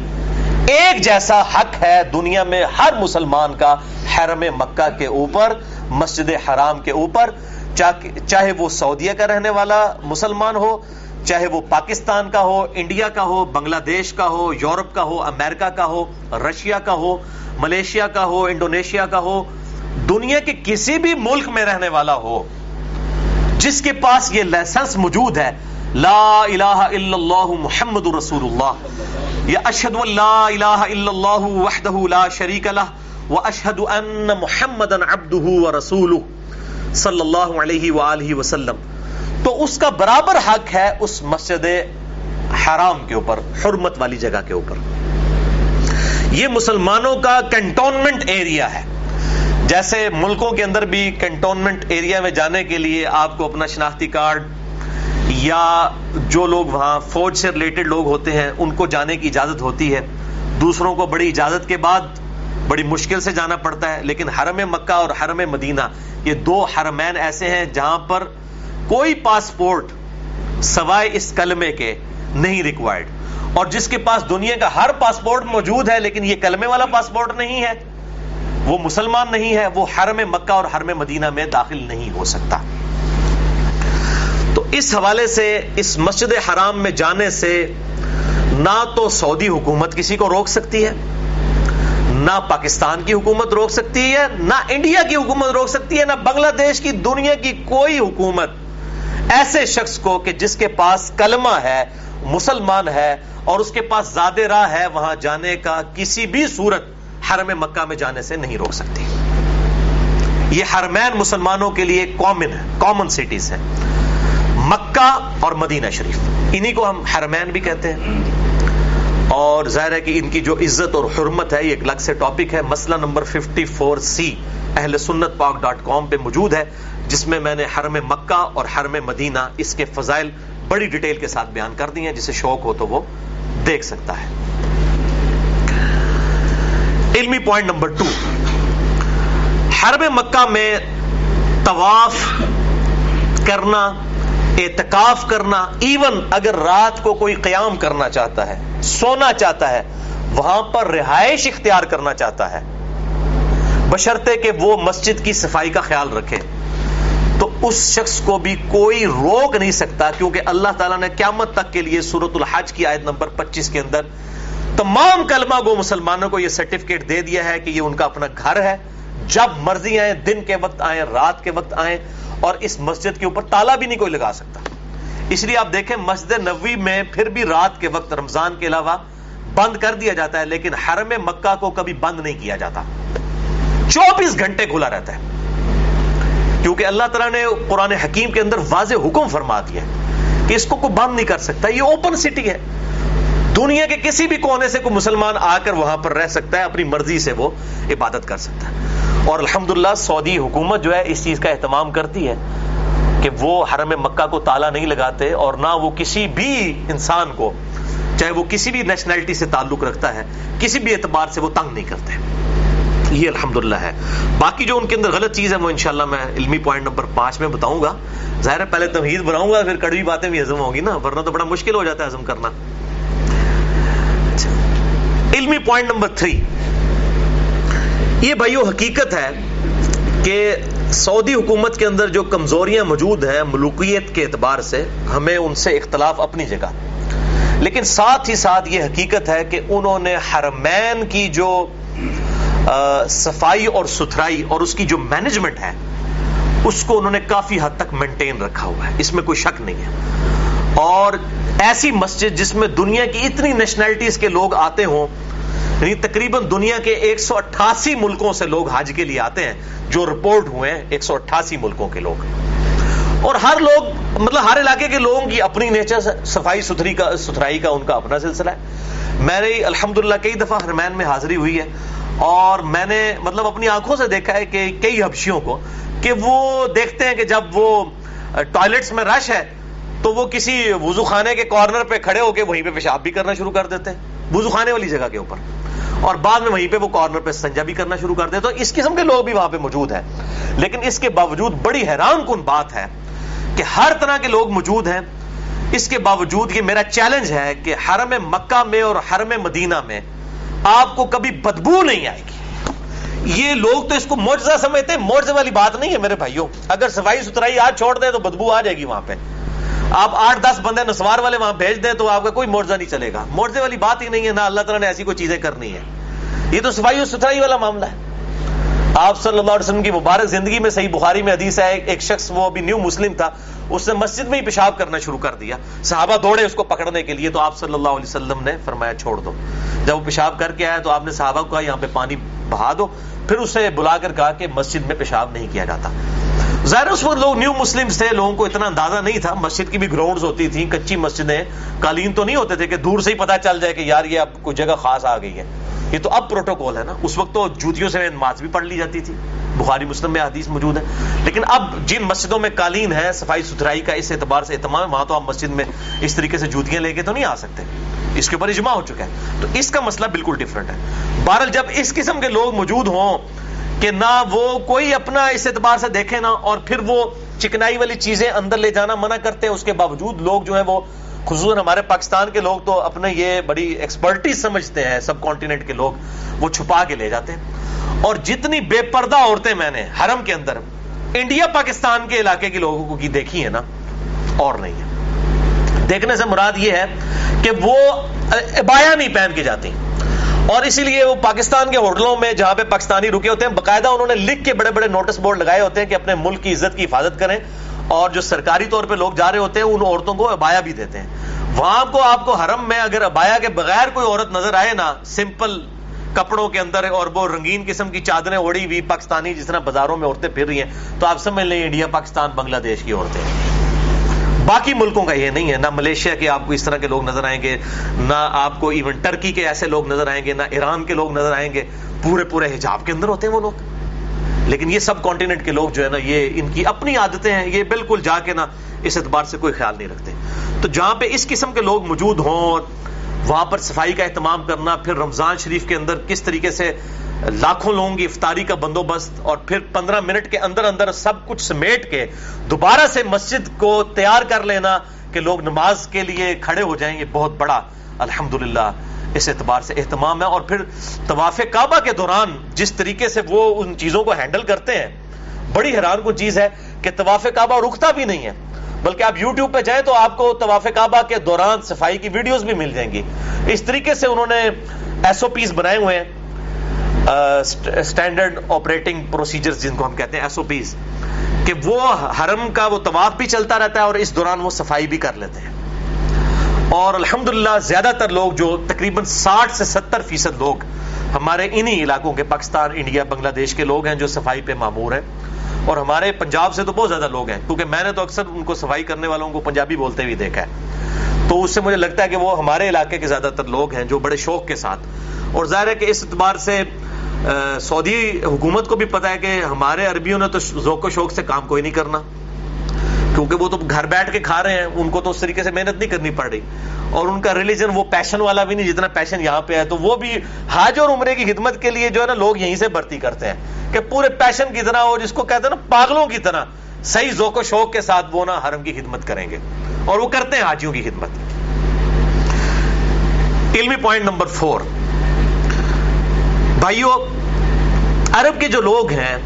ایک جیسا حق ہے دنیا میں ہر مسلمان کا حرم مکہ کے اوپر، مسجد حرام کے اوپر چاہے وہ سعودیہ کا رہنے والا مسلمان ہو، چاہے وہ پاکستان کا ہو، انڈیا کا ہو، بنگلہ دیش کا ہو، یورپ کا ہو، امریکہ کا ہو، رشیا کا ہو ملیشیا کا ہو، انڈونیشیا کا ہو، دنیا کے کسی بھی ملک میں رہنے والا ہو، جس کے پاس یہ لائسنس موجود ہے، لا الہ الا اللہ محمد رسول اللہ یا اشہد اللہ الہ الا اللہ وحدہ لا شریک لہ و اشہد ان محمد عبدہ و رسولہ صلی اللہ علیہ وآلہ وسلم۔ تو اس کا برابر حق ہے اس مسجد حرام کے اوپر، حرمت والی جگہ کے اوپر۔ یہ مسلمانوں کا کنٹونمنٹ ایریا ہے۔ جیسے ملکوں کے اندر بھی کنٹونمنٹ ایریا میں جانے کے لیے آپ کو اپنا شناختی کارڈ یا جو لوگ وہاں فوج سے ریلیٹڈ لوگ ہوتے ہیں، ان کو جانے کی اجازت ہوتی ہے۔ دوسروں کو بڑی اجازت کے بعد بڑی مشکل سے جانا پڑتا ہے، لیکن حرم مکہ اور حرم مدینہ، یہ دو حرمین ایسے ہیں جہاں پر کوئی پاسپورٹ سوائے اس کلمے کے نہیں ریکوائرڈ اور جس کے پاس دنیا کا ہر پاسپورٹ موجود ہے لیکن یہ کلمے والا پاسپورٹ نہیں ہے، وہ مسلمان نہیں ہے، وہ حرم مکہ اور حرم مدینہ میں داخل نہیں ہو سکتا۔ تو اس حوالے سے، اس مسجد حرام میں جانے سے نہ تو سعودی حکومت کسی کو روک سکتی ہے، نہ پاکستان کی حکومت روک سکتی ہے، نہ انڈیا کی حکومت روک سکتی ہے، نہ بنگلہ دیش کی دنیا کی کوئی حکومت ایسے شخص کو کہ جس کے پاس کلمہ ہے مسلمان ہے اور اس کے پاس زیادہ راہ ہے، وہاں جانے کا کسی بھی صورت حرم مکہ میں جانے سے نہیں روک سکتی۔ یہ حرمین مسلمانوں کے لیے کامن ہے کامن سٹیز ہے مکہ اور مدینہ شریف، انہی کو ہم حرمین بھی کہتے ہیں۔ اور ظاہر ہے کہ ان کی جو عزت اور حرمت ہے، یہ ایک الگ سے ٹاپک ہے۔ مسئلہ نمبر 54 سی اہل سنت پاک ڈاٹ کام پہ موجود ہے، جس میں میں نے حرم مکہ اور حرم مدینہ اس کے فضائل بڑی ڈیٹیل کے ساتھ بیان کر دی ہیں، جسے شوق ہو تو وہ دیکھ سکتا ہے۔ علمی پوائنٹ نمبر ٹو حرم مکہ میں طواف کرنا، اعتکاف کرنا ایون اگر رات کو کوئی قیام کرنا چاہتا ہے، سونا چاہتا ہے، وہاں پر رہائش اختیار کرنا چاہتا ہے۔ بشرطے کہ وہ مسجد کی صفائی کا خیال رکھے۔ تو اس شخص کو بھی کوئی روک نہیں سکتا کیونکہ اللہ تعالیٰ نے قیامت تک کے لیے سورت الحج کی آیت نمبر پچیس کے اندر تمام کلمہ گو مسلمانوں کو یہ سرٹیفکیٹ دے دیا ہے کہ یہ ان کا اپنا گھر ہے۔ جب مرضی آئیں، دن کے وقت آئیں، رات کے وقت آئیں اور اس مسجد کے اوپر تالا بھی نہیں کوئی لگا سکتا۔ اس لیے آپ دیکھیں مسجد نبوی میں پھر بھی رات کے وقت رمضان کے علاوہ بند کر دیا جاتا ہے، لیکن حرم مکہ کو کبھی بند نہیں کیا جاتا۔ چوبیس گھنٹے کھلا رہتا ہے۔ کیونکہ اللہ تعالیٰ نے قرآن حکیم کے اندر واضح حکم فرما دیا کہ اس کو کوئی بند نہیں کر سکتا، یہ اوپن سٹی ہے۔ دنیا کے کسی بھی کونے سے کوئی مسلمان آ کر وہاں پر رہ سکتا ہے، اپنی مرضی سے وہ عبادت کر سکتا ہے۔ اور الحمدللہ سعودی حکومت جو ہے اس چیز کا اہتمام کرتی ہے کہ وہ حرم مکہ کو تالا نہیں لگاتے اور نہ وہ کسی بھی انسان کو، چاہے وہ کسی بھی نیشنلٹی سے تعلق رکھتا ہے، کسی بھی اعتبار سے وہ تنگ نہیں کرتے۔ یہ الحمدللہ ہے۔ باقی جو ان کے اندر غلط چیز ہے، وہ انشاءاللہ میں علمی پوائنٹ نمبر پانچ میں بتاؤں گا۔ ظاہر ہے پہلے تمہید بناؤں گا، پھر کڑوی باتیں بھی ہضم ہوگی نا، ورنہ تو بڑا مشکل ہو جاتا ہے ہضم کرنا۔ علمی پوائنٹ نمبر تھری یہ بھائیو حقیقت ہے کہ سعودی حکومت کے اندر جو کمزوریاں موجود ہیں ملوکیت کے اعتبار سے، ہمیں ان سے اختلاف اپنی جگہ۔ لیکن ساتھ ہی ساتھ یہ حقیقت ہے کہ انہوں نے حرمین کی جو صفائی اور ستھرائی اور اس کی جو مینجمنٹ ہے، اس کو انہوں نے کافی حد تک مینٹین رکھا ہوا ہے۔ اس میں کوئی شک نہیں ہے۔ اور ایسی مسجد جس میں دنیا کی اتنی نیشنلٹیز کے لوگ آتے ہوں یعنی تقریباً دنیا کے ایک سو اٹھاسی ملکوں سے لوگ حج کے لیے آتے ہیں، جو رپورٹ ہوئے ہیں، ایک سو اٹھاسی ملکوں کے لوگ اور ہر لوگ مطلب ہر علاقے کے لوگوں کی اپنی نیچر صفائی ستھری کا، ستھرائی کا ان کا اپنا سلسلہ ہے۔ میں نے الحمد کئی دفعہ حرمین میں حاضری ہوئی ہے۔ اور میں نے مطلب اپنی آنکھوں سے دیکھا ہے کہ کئی حبشیوں کو کہ وہ دیکھتے ہیں کہ جب وہ ٹوائلٹس میں رش ہے تو وہ کسی وضو خانے کے کارنر پہ کھڑے ہو کے وہیں پہ پیشاب بھی کرنا شروع کر دیتے ہیں، وضو خانے والی جگہ کے اوپر۔ اور بعد میں وہیں پہ وہ کارنر پہ سنجا بھی کرنا شروع کر دیتے تو اس قسم کے لوگ بھی وہاں پہ موجود ہیں۔ لیکن اس کے باوجود بڑی حیران کن بات ہے کہ ہر طرح کے لوگ موجود ہیں۔ اس کے باوجود یہ میرا چیلنج ہے کہ حرم مکہ میں اور حرم مدینہ میں آپ کو کبھی بدبو نہیں آئے گی۔ یہ لوگ تو اس کو موجزہ سمجھتے ہیں۔ موجزے والی بات نہیں ہے میرے بھائیوں۔ اگر صفائی ستھرائی آج چھوڑ دیں تو بدبو آ جائے گی وہاں پہ۔ آپ آٹھ دس بندے نسوار والے وہاں بھیج دیں تو آپ کا کوئی موجزہ نہیں چلے گا۔ موجزے والی بات ہی نہیں ہے، نہ اللہ تعالیٰ نے ایسی کوئی چیزیں کرنی ہے یہ تو صفائی ستھرائی والا معاملہ ہے۔ آپ صلی اللہ علیہ وسلم کی مبارک زندگی میں صحیح بخاری میں حدیث ہے، ایک شخص وہ ابھی نیو مسلم تھا۔ اس نے مسجد میں ہی پیشاب کرنا شروع کر دیا۔ صحابہ دوڑے اس کو پکڑنے کے لیے تو آپ صلی اللہ علیہ وسلم نے فرمایا چھوڑ دو۔ جب وہ پیشاب کر کے آیا تو آپ نے صحابہ کو کہا، یہاں پہ پانی بہا دو۔ پھر اسے بلا کر کہا کہ مسجد میں پیشاب نہیں کیا جاتا۔ ظاہر اس وقت لوگ نیو مسلم تھے، لوگوں کو اتنا اندازہ نہیں تھا۔ مسجد کی بھی گراؤنڈز ہوتی تھیں، کچی مسجدیں۔ قالین تو نہیں ہوتے تھے کہ دور سے ہی پتا چل جائے کہ یار یہ اب کوئی جگہ خاص آ گئی ہے۔ یہ تو اب پروٹوکول ہے نا۔ اس وقت تو جوتیوں سے نماز بھی پڑھ لی جاتی تھی۔ بخاری مسلم میں حدیث موجود ہے۔ لیکن اب جن مسجدوں میں قالین ہے صفائی ستھرائی کا اس اعتبار سے اہتمام ہے، وہاں تو آپ مسجد میں اس طریقے سے جوتیاں لے کے تو نہیں آ سکتے۔ اس کے اوپر اجماع ہو چکا ہے۔ تو اس کا مسئلہ بالکل ڈفرنٹ ہے۔ بہرحال جب اس قسم کے لوگ موجود ہوں کہ نہ وہ کوئی اپنا اس اعتبار سے دیکھے نا، اور پھر وہ چکنائی والی چیزیں اندر لے جانا منع کرتے ہیں اس کے باوجود لوگ جو ہیں وہ خصوصاً ہمارے پاکستان کے لوگ تو اپنے یہ بڑی ایکسپرٹیز سمجھتے ہیں، سب کانٹیننٹ کے لوگ، وہ چھپا کے لے جاتے ہیں۔ اور جتنی بے پردہ عورتیں میں نے حرم کے اندر، انڈیا، پاکستان کے علاقے کے لوگوں کو کی دیکھی ہے نا، اور نہیں ہے دیکھنے سے مراد یہ ہے کہ وہ ابایا نہیں پہن کے جاتی۔ اور اسی لیے وہ پاکستان کے ہوٹلوں میں جہاں پہ پاکستانی رکے ہوتے ہیں، باقاعدہ انہوں نے لکھ کے بڑے بڑے نوٹس بورڈ لگائے ہوتے ہیں کہ اپنے ملک کی عزت کی حفاظت کریں۔ اور جو سرکاری طور پہ لوگ جا رہے ہوتے ہیں، ان عورتوں کو ابایا بھی دیتے ہیں۔ وہاں کو، آپ کو حرم میں اگر ابایا کے بغیر کوئی عورت نظر آئے نا سمپل کپڑوں کے اندر اور وہ رنگین قسم کی چادریں اڑی ہوئی پاکستانی جس طرح بازاروں میں عورتیں پھر رہی ہیں۔ تو آپ سمجھ لیں انڈیا، پاکستان، بنگلہ دیش کی عورتیں۔ باقی ملکوں کا یہ نہیں ہے، نہ ملیشیا کے آپ کو اس طرح کے لوگ نظر آئیں گے، نہ آپ کو ایون ٹرکی کے ایسے لوگ نظر آئیں گے، نہ ایران کے لوگ نظر آئیں گے۔ پورے پورے حجاب کے اندر ہوتے ہیں وہ لوگ۔ لیکن یہ سب کانٹیننٹ کے لوگ جو ہے نا، یہ ان کی اپنی عادتیں ہیں، یہ بالکل جا کے نا اس اعتبار سے کوئی خیال نہیں رکھتے۔ تو جہاں پہ اس قسم کے لوگ موجود ہوں اور وہاں پر صفائی کا اہتمام کرنا، پھر رمضان شریف کے اندر کس طریقے سے لاکھوں لوگوں کی افطاری کا بندوبست اور پھر پندرہ منٹ کے اندر اندر سب کچھ سمیٹ کے دوبارہ سے مسجد کو تیار کر لینا کہ لوگ نماز کے لیے کھڑے ہو جائیں، یہ بہت بڑا الحمدللہ اس اعتبار سے اہتمام ہے۔ اور پھر طواف کعبہ کے دوران جس طریقے سے وہ ان چیزوں کو ہینڈل کرتے ہیں، بڑی حیران کو چیز ہے کہ طواف کعبہ رکتا بھی نہیں ہے۔ بلکہ آپ یوٹیوب پہ جائیں تو آپ کو طواف کعبہ کے دوران صفائی کی ویڈیوز بھی مل جائیں گی۔ اس طریقے سے انہوں نے ایس او پیز بنائے ہوئے ہیں اسٹینڈرڈ آپریٹنگ پروسیجر جن کو ہم کہتے ہیں ایس او پیز کہ وہ حرم کا وہ طواف بھی چلتا رہتا ہے اور اس دوران وہ صفائی بھی کر لیتے ہیں۔ اور الحمدللہ زیادہ تر لوگ جو تقریباً ساٹھ سے ستر فیصد لوگ ہمارے انہی علاقوں کے، پاکستان، انڈیا، بنگلہ دیش کے لوگ ہیں جو صفائی پہ معمور ہیں۔ اور ہمارے پنجاب سے تو بہت زیادہ لوگ ہیں، کیونکہ میں نے تو اکثر ان کو صفائی کرنے والوں کو پنجابی بولتے ہوئے دیکھا ہے۔ تو اس سے مجھے لگتا ہے کہ وہ ہمارے علاقے کے زیادہ تر لوگ ہیں جو بڑے شوق کے ساتھ۔ اور ظاہر ہے کہ اس اعتبار سے سعودی حکومت کو بھی پتا ہے کہ ہمارے عربیوں نے تو ذوق و شوق سے کام کوئی نہیں کرنا۔ کیونکہ وہ تو گھر بیٹھ کے کھا رہے ہیں، ان کو تو اس طریقے سے محنت نہیں کرنی پڑ رہی۔ اور ان کا ریلیجن وہ پیشن والا بھی نہیں، جتنا پیشن یہاں پہ ہے۔ تو وہ بھی حاج اور عمرے کی خدمت کے لیے جو ہے نا، لوگ یہیں سے بھرتی کرتے ہیں۔ کہ پورے پیشن کی طرح وہ جس کو کہتے ہیں نا، پاگلوں کی طرح۔ صحیح ذوق و شوق کے ساتھ وہ نا حرم کی خدمت کریں گے۔ اور وہ کرتے ہیں حاجیوں کی خدمت۔ علمی پوائنٹ نمبر فور بھائیو، عرب کے جو لوگ ہیں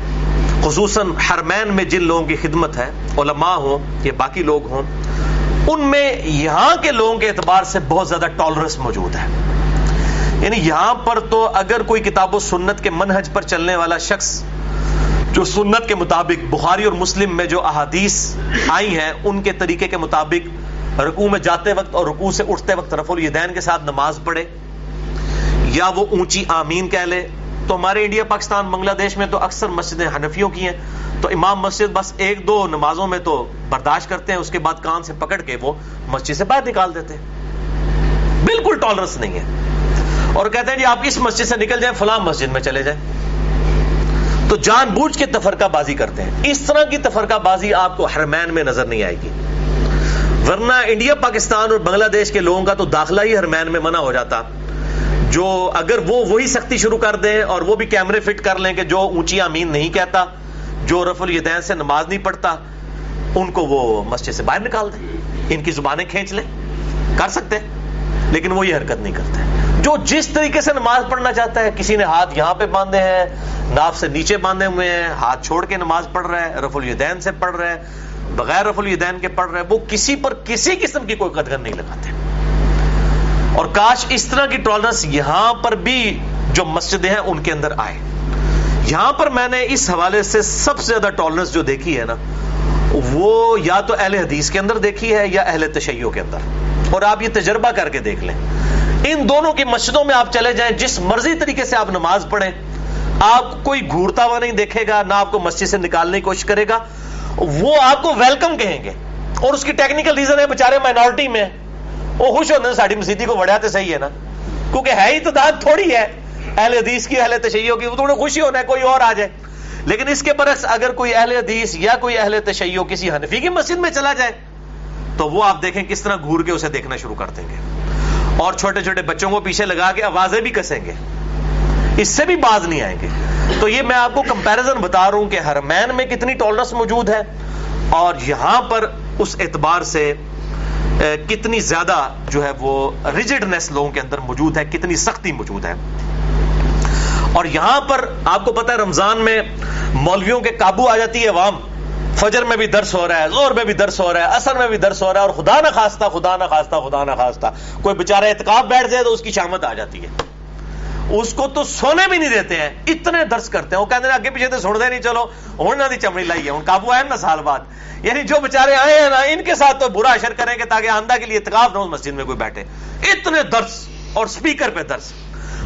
خصوصاً حرمین میں جن لوگوں کی خدمت ہے، علماء ہوں یا باقی لوگ ہوں، ان میں یہاں کے لوگوں کے اعتبار سے بہت زیادہ ٹالرنس موجود ہے۔ یعنی یہاں پر تو اگر کوئی کتاب و سنت کے منہج پر چلنے والا شخص جو سنت کے مطابق بخاری اور مسلم میں جو احادیث آئی ہیں، ان کے طریقے کے مطابق رکوع میں جاتے وقت اور رکوع سے اٹھتے وقت رف الیدین کے ساتھ نماز پڑھے، یا وہ اونچی آمین کہہ لے تو ہمارے انڈیا، پاکستان، بنگلہ دیش میں تو اکثر مسجدیں حنفیوں کی ہیں۔ تو امام مسجد بس ایک دو نمازوں میں تو برداشت کرتے ہیں، اس کے بعد کان سے پکڑ کے وہ مسجد سے باہر نکال دیتے ہیں۔ بالکل ٹالرنس نہیں ہے۔ اور کہتے ہیں جی آپ اس مسجد سے نکل جائیں، فلاں مسجد میں چلے جائیں۔ تو جان بوجھ کے تفرقہ بازی کرتے ہیں۔ اس طرح کی تفرقہ بازی آپ کو حرمین میں نظر نہیں آئے گی۔ ورنہ انڈیا، پاکستان اور بنگلہ دیش کے لوگوں کا تو داخلہ ہی حرمین میں منع ہو جاتا۔ جو اگر وہ وہی سختی شروع کر دیں اور وہ بھی کیمرے فٹ کر لیں کہ جو اونچی امین نہیں کہتا، جو رف الیدین سے نماز نہیں پڑھتا، ان کو وہ مسجد سے باہر نکال دیں ان کی زبانیں کھینچ لیں، کر سکتے، لیکن وہ یہ حرکت نہیں کرتے۔ جو جس طریقے سے نماز پڑھنا چاہتا ہے، کسی نے ہاتھ یہاں پہ باندھے ہیں، ناف سے نیچے باندھے ہوئے ہیں، ہاتھ چھوڑ کے نماز پڑھ رہا ہے رف الیدین سے پڑھ رہا ہے بغیر رف الیدین کے پڑھ رہے ہیں، وہ کسی پر کسی قسم کی کوئی قدغن نہیں لگاتے۔ اور کاش اس طرح کی ٹالرنس یہاں پر بھی جو مسجدیں ہیں ان کے اندر آئے۔ یہاں پر میں نے اس حوالے سے سب سے زیادہ ٹالرنس جو دیکھی ہے نا، وہ یا تو اہل حدیث کے اندر دیکھی ہے یا اہل تشیعوں کے اندر۔ اور آپ یہ تجربہ کر کے دیکھ لیں۔ ان دونوں کی مسجدوں میں آپ چلے جائیں، جس مرضی طریقے سے آپ نماز پڑھیں، آپ کوئی گھورتا ہوا نہیں دیکھے گا، نہ آپ کو مسجد سے نکالنے کی کوشش کرے گا۔ وہ آپ کو ویلکم کہیں گے۔ اور اس کی ٹیکنیکل ریزن ہے بےچارے مائنورٹی میں۔ وہ خوش ہوتے ساری مسیدی کو وڑیا تو صحیح ہے نا۔ کیونکہ ہے ہی تو داد تھوڑی ہے۔ اہل حدیث کی، اہل تشیعوں کی وہ تھوڑی خوشی ہونا ہے، کوئی اور آ جائے۔ لیکن اس کے برعکس اگر کوئی اہل حدیث یا کوئی اہل تشیع کسی حنفی کی مسجد میں چلا جائے، تو وہ آپ دیکھیں کس طرح گھور کے اسے دیکھنا شروع کر دیں گے۔ اور چھوٹے چھوٹے بچوں کو پیچھے لگا کے آوازیں بھی کسیں گے۔ اس سے بھی باز نہیں آئیں گے۔ تو یہ میں آپ کو کمپیرزن بتا رہا ہوں کہ حرمین میں کتنی ٹولنس موجود ہے۔ اور یہاں پر اس اعتبار سے کتنی زیادہ جو ہے وہ ریجڈنیس لوگوں کے اندر موجود ہے، کتنی سختی موجود ہے۔ اور یہاں پر آپ کو پتا ہے، رمضان میں مولویوں کے قابو آ جاتی ہے عوام۔ فجر میں بھی درس ہو رہا ہے زور میں بھی درس ہو رہا ہے اثر میں بھی درس ہو رہا ہے، اور خدا نہ خواستہ خدا نہ خواستہ خدا نہ خواستہ کوئی بےچارا اعتکاب بیٹھ جائے تو اس کی شامت آ جاتی ہے۔ اس کو تو سونے بھی نہیں دیتے ہیں، اتنے درس کرتے ہیں۔ وہ کہتے ہیں، اگے پیچھے تو سن دے نہیں، چلو، ہوں نہ دی چمڑی لائیے ہوں قابو آئے نا سال بعد۔ یعنی جو بےچارے آئے ہیں نا، ان کے ساتھ تو برا اشر کریں گے تاکہ آندہ کے لیے اتقاف نہ مسجد میں کوئی بیٹھے۔ اتنے درس اور سپیکر پہ درس۔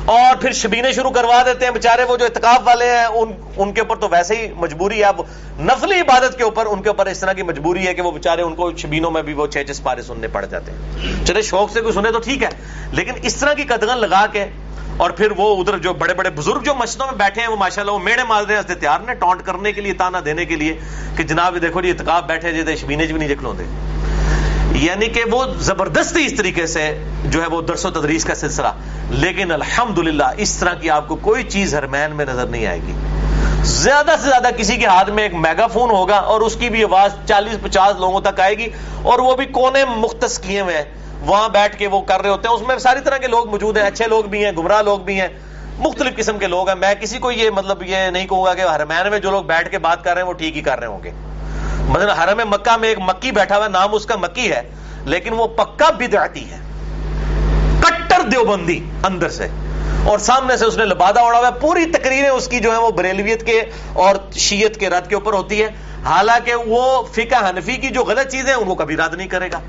اور پھر شبینے شروع کروا دیتے ہیں بےچارے وہ جو اتقاف والے ہیں، ان ان کے اوپر تو ویسے ہی مجبوری ہے، اب نفلی عبادت کے اوپر، ان کے اوپر اس طرح کی مجبوری ہے کہ وہ بےچارے ان کو شبینوں میں بھی وہ چھ چھ پارے سننے پڑ جاتے ہیں۔ چلے، شوق سے کوئی سنے تو ٹھیک ہے، لیکن اس طرح کی قدغن لگا کے اور پھر وہ ادھر جو بڑے بڑے بزرگ جو مسجدوں میں بیٹھے ہیں، وہ ماشاءاللہ وہ میڑے مار رہے ہیں تیار نے ٹونٹ کرنے کے لیے تانا دینے کے لیے کہ جناب دیکھو جی اتقاب بیٹھے جی شبینے جی بھی نہیں جکلوں دے یعنی کہ وہ زبردستی اس طریقے سے جو ہے وہ درس و تدریس کا سلسلہ۔ لیکن الحمدللہ، اس طرح کی آپ کو کوئی چیز حرمین میں نظر نہیں آئے گی۔ زیادہ سے زیادہ کسی کے ہاتھ میں ایک میگا فون ہوگا اور اس کی بھی آواز چالیس پچاس لوگوں تک آئے گی اور وہ بھی کونے مختص کیے ہوئے ہیں۔ وہاں بیٹھ کے وہ کر رہے ہوتے ہیں۔ اس میں ساری طرح کے لوگ موجود ہیں، اچھے لوگ بھی ہیں، گمراہ لوگ بھی ہیں، مختلف قسم کے لوگ ہیں۔ میں کسی کو یہ مطلب یہ نہیں کہوں گا کہ حرمین میں جو لوگ بیٹھ کے بات کر رہے ہیں وہ ٹھیک ہی کر رہے ہوں گے۔ مطلب حرم مکہ میں ایک مکی بیٹھا ہوا نام اس کا مکی ہے، لیکن وہ پکا بدعتی ہے۔ کٹر دیوبندی اندر سے۔ اور سامنے سے اس نے لبادہ اڑا ہوا ہے۔ پوری تقریریں اس کی جو ہے وہ بریلویت کے اور شیت کے رد کے اوپر ہوتی ہے حالانکہ وہ فقہ حنفی کی جو غلط چیزیں ان کو کبھی رد نہیں کرے گا۔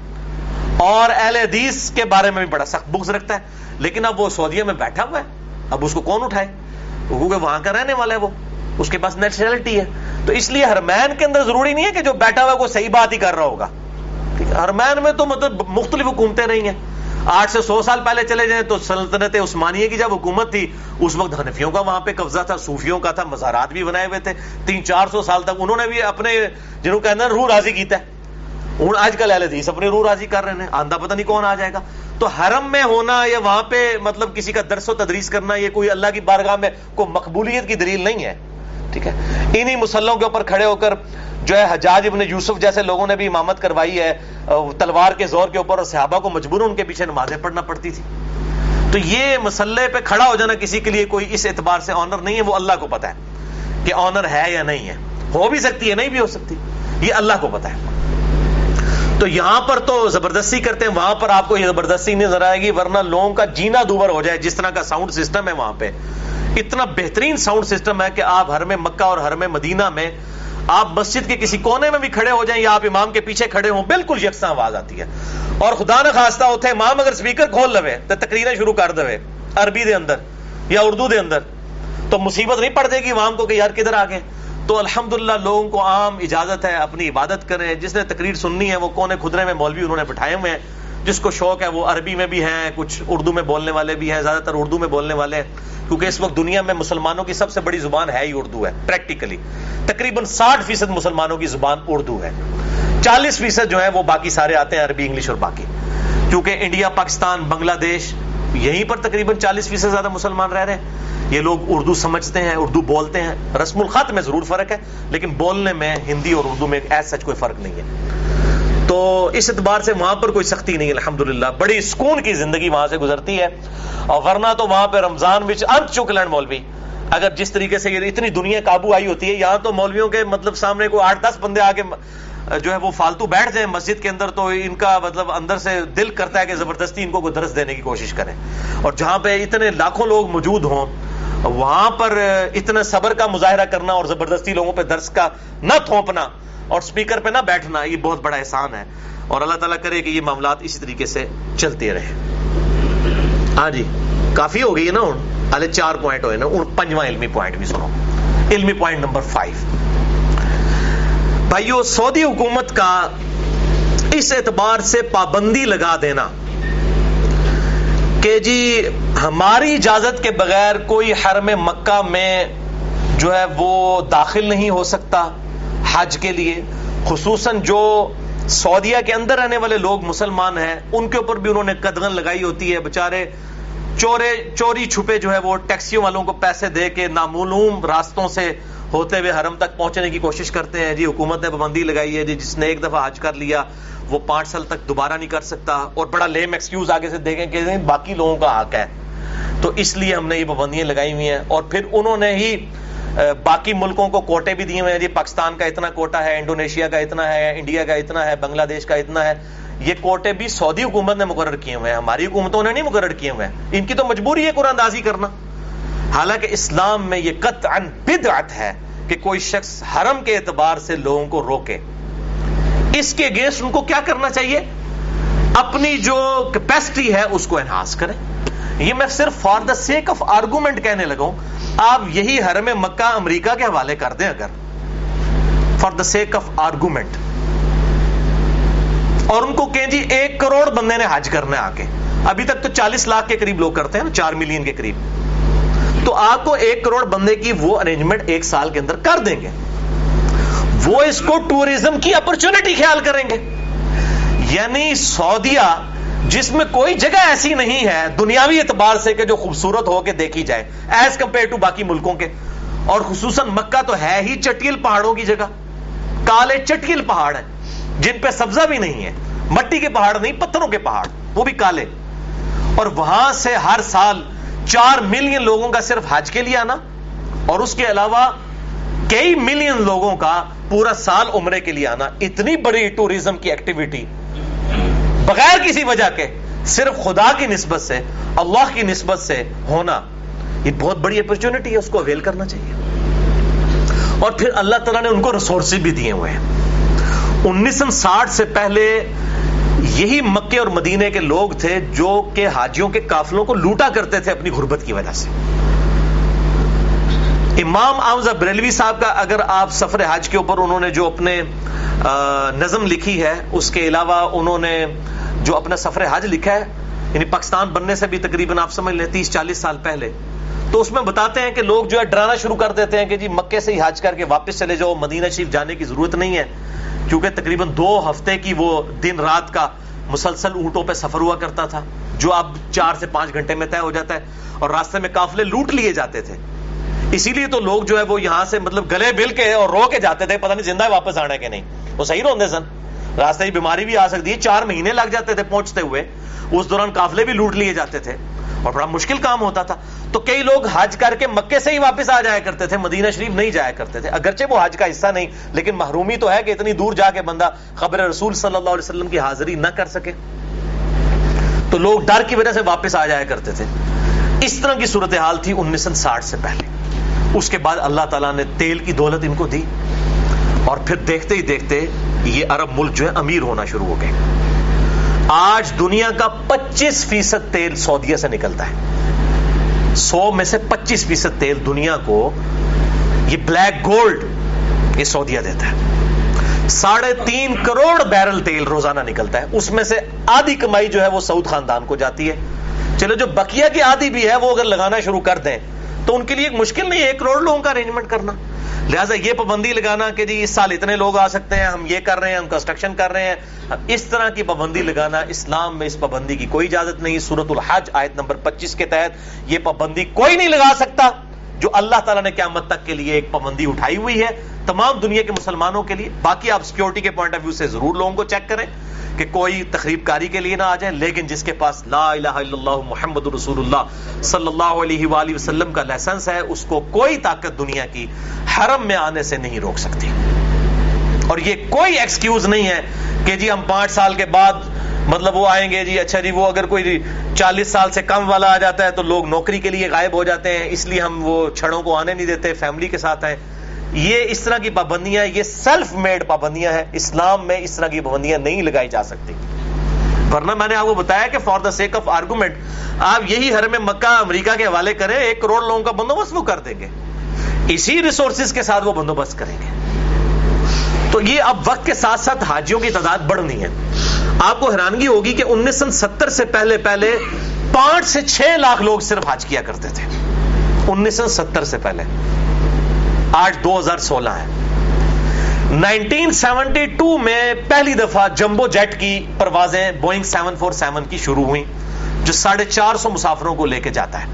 اور اہل حدیث کے بارے میں بھی بڑا سخت بغض رکھتا ہے۔ لیکن اب وہ سعودیہ میں بیٹھا ہوا ہے۔ اب اس کو کون اٹھائے؟ کیونکہ وہاں کا رہنے والا ہے وہ۔ اس کے پاس نیچرلٹی ہے۔ تو اس لیے ہرمین کے اندر ضروری نہیں ہے کہ جو بیٹھا ہوا ہے وہ صحیح بات ہی کر رہا ہوگا۔ ہرمین میں تو مطلب مختلف حکومتیں رہی ہیں۔ آٹھ سے سو سال پہلے چلے جائیں تو سلطنت عثمانیہ کی جب حکومت تھی، اس وقت حنفیوں کا وہاں پہ قبضہ تھا، صوفیوں کا تھا مزارات بھی بنائے ہوئے تھے۔ تین چار سو سال تک انہوں نے بھی اپنے جنہوں کے اندر روح راضی کیتا ہے۔ ہوں، آج کل اہل حدیث اپنے روح راضی کر رہے ہیں۔ آندہ پتہ نہیں کون آ جائے گا۔ تو حرم میں ہونا یا وہاں پہ مطلب کسی کا درس و تدریس کرنا، یہ کوئی اللہ کی بارگاہ میں کوئی مقبولیت کی دلیل نہیں ہے۔ ٹھیک ہے؟ انہی مسلوں کے اوپر کھڑے ہو کر جو ہے حجاج ابن یوسف جیسے لوگوں نے بھی امامت کروائی ہے تلوار کے زور کے اوپر اور صحابہ کو مجبور ان کے پیچھے نمازیں پڑھنا پڑتی تھی۔ تو یہ مسلح پہ کھڑا ہو جانا کسی کے لیے کوئی اس اعتبار سے آنر نہیں ہے، وہ اللہ کو پتا ہے کہ آنر ہے یا نہیں ہے۔ ہو بھی سکتی ہے، نہیں بھی ہو سکتی، یہ اللہ کو پتا ہے۔ تو یہاں پر تو زبردستی کرتے ہیں، وہاں پر آپ کو یہ زبردستی نظر آئے گی، ورنہ لوگوں کا جینا دوبر ہو جائے، جس طرح کا ساؤنڈ سسٹم ہے وہاں پہ۔ اتنا بہترین ساؤنڈ سسٹم ہے کہ آپ ہر میں مکہ اور ہر میں مدینہ میں، آپ مسجد کے کسی کونے میں بھی کھڑے ہو جائیں یا آپ امام کے پیچھے کھڑے ہوں، بالکل یکساں آواز آتی ہے۔ اور خدا نہ خواستہ ہوتے امام اگر سپیکر کھول لوے، تو تقریریں شروع کر دے عربی دے اندر یا اردو دے اندر۔ تو مصیبت نہیں پڑ جائے گی امام کو کہ یار کدھر آ گئے تو الحمدللہ لوگوں کو عام اجازت ہے، اپنی عبادت کریں۔ جس نے تقریر سننی ہے، وہ کونے خدرے میں مولوی انہوں نے بٹھائے ہوئے ہیں۔ جس کو شوق ہے، وہ عربی میں بھی ہیں، کچھ اردو میں بولنے والے بھی ہیں، زیادہ تر اردو میں بولنے والے ہیں۔ کیونکہ اس وقت دنیا میں مسلمانوں کی سب سے بڑی زبان ہے ہی اردو ہے پریکٹیکلی تقریباً ساٹھ فیصد مسلمانوں کی زبان اردو ہے۔ چالیس فیصد جو ہے وہ باقی سارے آتے ہیں عربی، انگلش اور باقی۔ کیونکہ انڈیا، پاکستان، بنگلہ دیش یہیں پر تقریباً چالیس فیصد زیادہ مسلمان رہ رہے ہیں۔ یہ لوگ اردو سمجھتے ہیں، اردو بولتے ہیں۔ رسم الخط میں ضرور فرق ہے، لیکن بولنے میں ہندی اور اردو میں ایس سچ کوئی فرق نہیں ہے۔ تو اس اعتبار سے وہاں پر کوئی سختی نہیں، الحمدللہ۔ بڑی سکون کی زندگی وہاں سے گزرتی ہے۔ اور ورنہ تو وہاں پہ رمضان وچ انت چک لین مولوی۔ اگر جس طریقے سے یہ اتنی دنیا قابو آئی ہوتی ہے، یہاں تو مولویوں کے مطلب سامنے کو آٹھ دس بندے آگے جو ہے وہ فالتو بیٹھ جائیں مسجد کے اندر تو ان کا مطلب اندر سے دل کرتا ہے کہ زبردستی ان کو کوئی درس دینے کی کوشش کریں۔ اور جہاں پہ اتنے لاکھوں لوگ موجود ہوں، وہاں پر اتنے صبر کا مظاہرہ کرنا اور زبردستی لوگوں پہ درس کا نہ تھوپنا اور سپیکر پہ نہ بیٹھنا، یہ بہت بڑا احسان ہے۔ اور اللہ تعالیٰ کرے کہ یہ معاملات اسی طریقے سے چلتے رہے ہاں جی کافی ہو گئی ہے نا ہوں چار پوائنٹ ہوئے نا پنجواں علمی پوائنٹ بھی سنو۔ علمی پوائنٹ نمبر فائیو بھائیو، سعودی حکومت کا اس اعتبار سے پابندی لگا دینا کہ جی ہماری اجازت کے بغیر کوئی حرم مکہ میں جو ہے وہ داخل نہیں ہو سکتا حج کے لیے۔ خصوصاً جو سعودیہ کے اندر رہنے والے لوگ مسلمان ہیں، ان کے اوپر بھی انہوں نے قدغن لگائی ہوتی ہے۔ بےچارے چورے چوری چھپے جو ہے وہ ٹیکسیوں والوں کو پیسے دے کے نامعلوم راستوں سے ہوتے ہوئے حرم تک پہنچنے کی کوشش کرتے ہیں۔ جی حکومت نے پابندی لگائی ہے۔ جی جس نے ایک دفعہ حج کر لیا، وہ پانچ سال تک دوبارہ نہیں کر سکتا۔ اور بڑا لیم ایکسکیوز آگے سے دیکھیں کہ باقی لوگوں کا حق ہے۔ تو اس لیے ہم نے یہ پابندیاں لگائی ہوئی ہیں۔ اور پھر انہوں نے ہی باقی ملکوں کو کوٹے بھی دیے ہوئے ہیں۔ جی پاکستان کا اتنا کوٹا ہے، انڈونیشیا کا اتنا ہے، انڈیا کا اتنا ہے، بنگلہ دیش کا اتنا ہے۔ یہ کوٹے بھی سعودی حکومت نے مقرر کیے ہوئے ہیں، ہماری حکومتوں نے نہیں مقرر کیے ہوئے ہیں۔ ان کی تو مجبوری ہے قرآن دازی کرنا۔ حالانکہ اسلام میں یہ قطعا بدعت ہے کہ کوئی شخص حرم کے اعتبار سے لوگوں کو روکے۔ اس کے اگینسٹ ان کو کیا کرنا چاہیے؟ اپنی جو کیپیسٹی ہے، اس کو انہانس کریں۔ یہ میں صرف for the sake of argument کہنے لگا ہوں۔ آپ یہی حرم مکہ امریکہ کے حوالے کر دیں اگر۔ For the sake of argument اور ان کو کہیں جی ایک کروڑ بندے نے حج کرنا ہے آ کے ابھی تک تو چالیس لاکھ کے قریب لوگ کرتے ہیں نا، چار ملین کے قریب۔ تو آپ کو ایک کروڑ بندے کی وہ ارینجمنٹ ایک سال کے اندر کر دیں گے۔ وہ اس کو ٹورزم کی اپرچونٹی خیال کریں گے۔ یعنی سعودیہ، جس میں کوئی جگہ ایسی نہیں ہے دنیاوی اعتبار سے کہ جو خوبصورت ہو کے دیکھی جائے ایز کمپیئر ٹو باقی ملکوں کے۔ اور خصوصاً مکہ تو ہے ہی چٹیل پہاڑوں کی جگہ۔ کالے چٹیل پہاڑ ہیں۔ جن پہ سبزہ بھی نہیں ہے، مٹی کے پہاڑ نہیں، پتھروں کے پہاڑ، وہ بھی کالے۔ اور وہاں سے ہر سال چار ملین لوگوں کا صرف حج کے لیے آنا، اور اس کے علاوہ کئی ملین لوگوں کا پورا سال عمرے کے لیے آنا۔ اتنی بڑی ٹوریزم کی ایکٹیویٹی بغیر کسی وجہ کے، صرف خدا کی نسبت سے، اللہ کی نسبت سے ہونا۔ یہ بہت بڑی اپرچونٹی ہے، اس کو اویل کرنا چاہیے۔ اور پھر اللہ تعالیٰ نے ان کو ریسورسز بھی دیے ہوئے ہیں۔ انیس ساٹھ سے پہلے یہی مکے اور مدینے کے لوگ تھے جو کہ حاجیوں کے قافلوں کو لوٹا کرتے تھے اپنی غربت کی وجہ سے۔ امام آمزہ بریلوی صاحب کا اگر آپ سفر حج کے اوپر انہوں نے جو اپنے نظم لکھی ہے، اس کے علاوہ انہوں نے جو اپنا سفر حج لکھا ہے یعنی پاکستان بننے سے بھی تقریباً آپ سمجھ لیں تیس چالیس سال پہلے تو اس میں بتاتے ہیں کہ لوگ جو ہے ڈرانا شروع کر دیتے ہیں کہ جی مکے سے ہی حج کر کے واپس چلے جاؤ، مدینہ شریف جانے کی ضرورت نہیں ہے۔ کیونکہ تقریباً دو ہفتے کی وہ دن رات کا مسلسل اونٹوں پہ سفر ہوا کرتا تھا، جو اب چار سے پانچ گھنٹے میں طے ہو جاتا ہے اور راستے میں قافلے لوٹ لیے جاتے تھے۔ اسی لیے تو لوگ جو ہے وہ یہاں سے مطلب گلے بل کے اور رو کے جاتے تھے، پتہ نہیں زندہ واپس آنا کہ نہیں۔ وہ صحیح روندے سن۔ راستے کی بیماری بھی آ سکتی ہے، چار مہینے لگ جاتے تھے پہنچتے ہوئے۔ اس دوران قافلے بھی لوٹ لیے جاتے تھے۔ اور بڑا مشکل کام ہوتا تھا۔ تو کئی لوگ حج کر کے مکے سے ہی واپس آ جایا کرتے تھے، مدینہ شریف نہیں جایا کرتے تھے۔ اگرچہ وہ حج کا حصہ نہیں، لیکن محرومی تو ہے کہ اتنی دور جا کے بندہ خبر رسول صلی اللہ علیہ وسلم کی حاضری نہ کر سکے۔ تو لوگ ڈر کی وجہ سے واپس آ جایا کرتے تھے۔ اس طرح کی صورتحال تھی انیس سو ساٹھ سے پہلے۔ اس کے بعد اللہ تعالیٰ نے تیل کی دولت ان کو دی۔ اور پھر دیکھتے ہی دیکھتے یہ عرب ملک جو ہے امیر ہونا شروع ہو گئے۔ آج دنیا کا پچیس فیصد تیل سعودیہ سے نکلتا ہے۔ سو میں سے پچیس فیصد تیل دنیا کو یہ بلیک گولڈ یہ سعودیہ دیتا ہے۔ ساڑھے تین کروڑ بیرل تیل روزانہ نکلتا ہے۔ اس میں سے آدھی کمائی جو ہے وہ سعود خاندان کو جاتی ہے۔ چلو جو بکیا کی آدھی بھی ہے وہ اگر لگانا شروع کر دیں تو ان کے لیے ایک مشکل نہیں ہے، ایک کروڑ لوگوں کا ارینجمنٹ کرنا۔ لہٰذا یہ پابندی لگانا کہ جی اس سال اتنے لوگ آ سکتے ہیں، ہم یہ کر رہے ہیں، ہم کنسٹرکشن کر رہے ہیں۔ اس طرح کی پابندی لگانا، اسلام میں اس پابندی کی کوئی اجازت نہیں۔ سورت الحج آیت نمبر پچیس کے تحت یہ پابندی کوئی نہیں لگا سکتا۔ جو اللہ تعالیٰ نے قیامت تک کے لیے ایک پابندی اٹھائی ہوئی ہے، تمام دنیا کے مسلمانوں کے لیے، باقی آپ سیکیورٹی کے پوائنٹ آف ویو سے ضرور لوگوں کو چیک کریں کہ کوئی تقریب کاری کے لیے نہ آ جائے، لیکن جس کے پاس لا الہ الا اللہ محمد رسول اللہ صلی اللہ علیہ وآلہ وسلم کا لائسنس ہے، اس کو کوئی طاقت دنیا کی حرم میں آنے سے نہیں روک سکتی۔ اور یہ کوئی ایکسکیوز نہیں ہے کہ جی ہم پانچ سال کے بعد مطلب وہ آئیں گے جی اچھا جی وہ اگر کوئی چالیس سال سے کم والا آ جاتا ہے تو لوگ نوکری کے لیے غائب ہو جاتے ہیں، اس لیے ہم وہ چھڑوں کو آنے نہیں دیتے فیملی کے ساتھ ہیں یہ اس طرح کی پابندیاں، یہ سیلف میڈ پابندیاں ہیں، اسلام میں اس طرح کی پابندیاں نہیں لگائی جا سکتی۔ ورنہ میں نے آپ کو بتایا کہ for the sake of argument آپ یہی حرم مکہ، امریکہ کے حوالے کریں، ایک کروڑ لوگوں کا بندوبست وہ کر دیں گے۔ اسی ریسورسز کے ساتھ وہ بندوبست کریں گے۔ تو یہ اب وقت کے ساتھ ساتھ حاجیوں کی تعداد بڑھنی ہے۔ آپ کو حیرانگی ہوگی کہ انیس سو ستر سے پہلے پہلے پانچ سے چھ لاکھ لوگ صرف حج کیا کرتے تھے۔ انیس سو ستر سے پہلے۔ آج دو ہزار سولہ ہے۔ نائنٹین سیونٹی ٹو میں پہلی دفعہ جمبو جیٹ کی پروازیں بوئنگ سیون فور سیون کی شروع ہوئی جو ساڑھے چار سو مسافروں کو لے کے جاتا ہے۔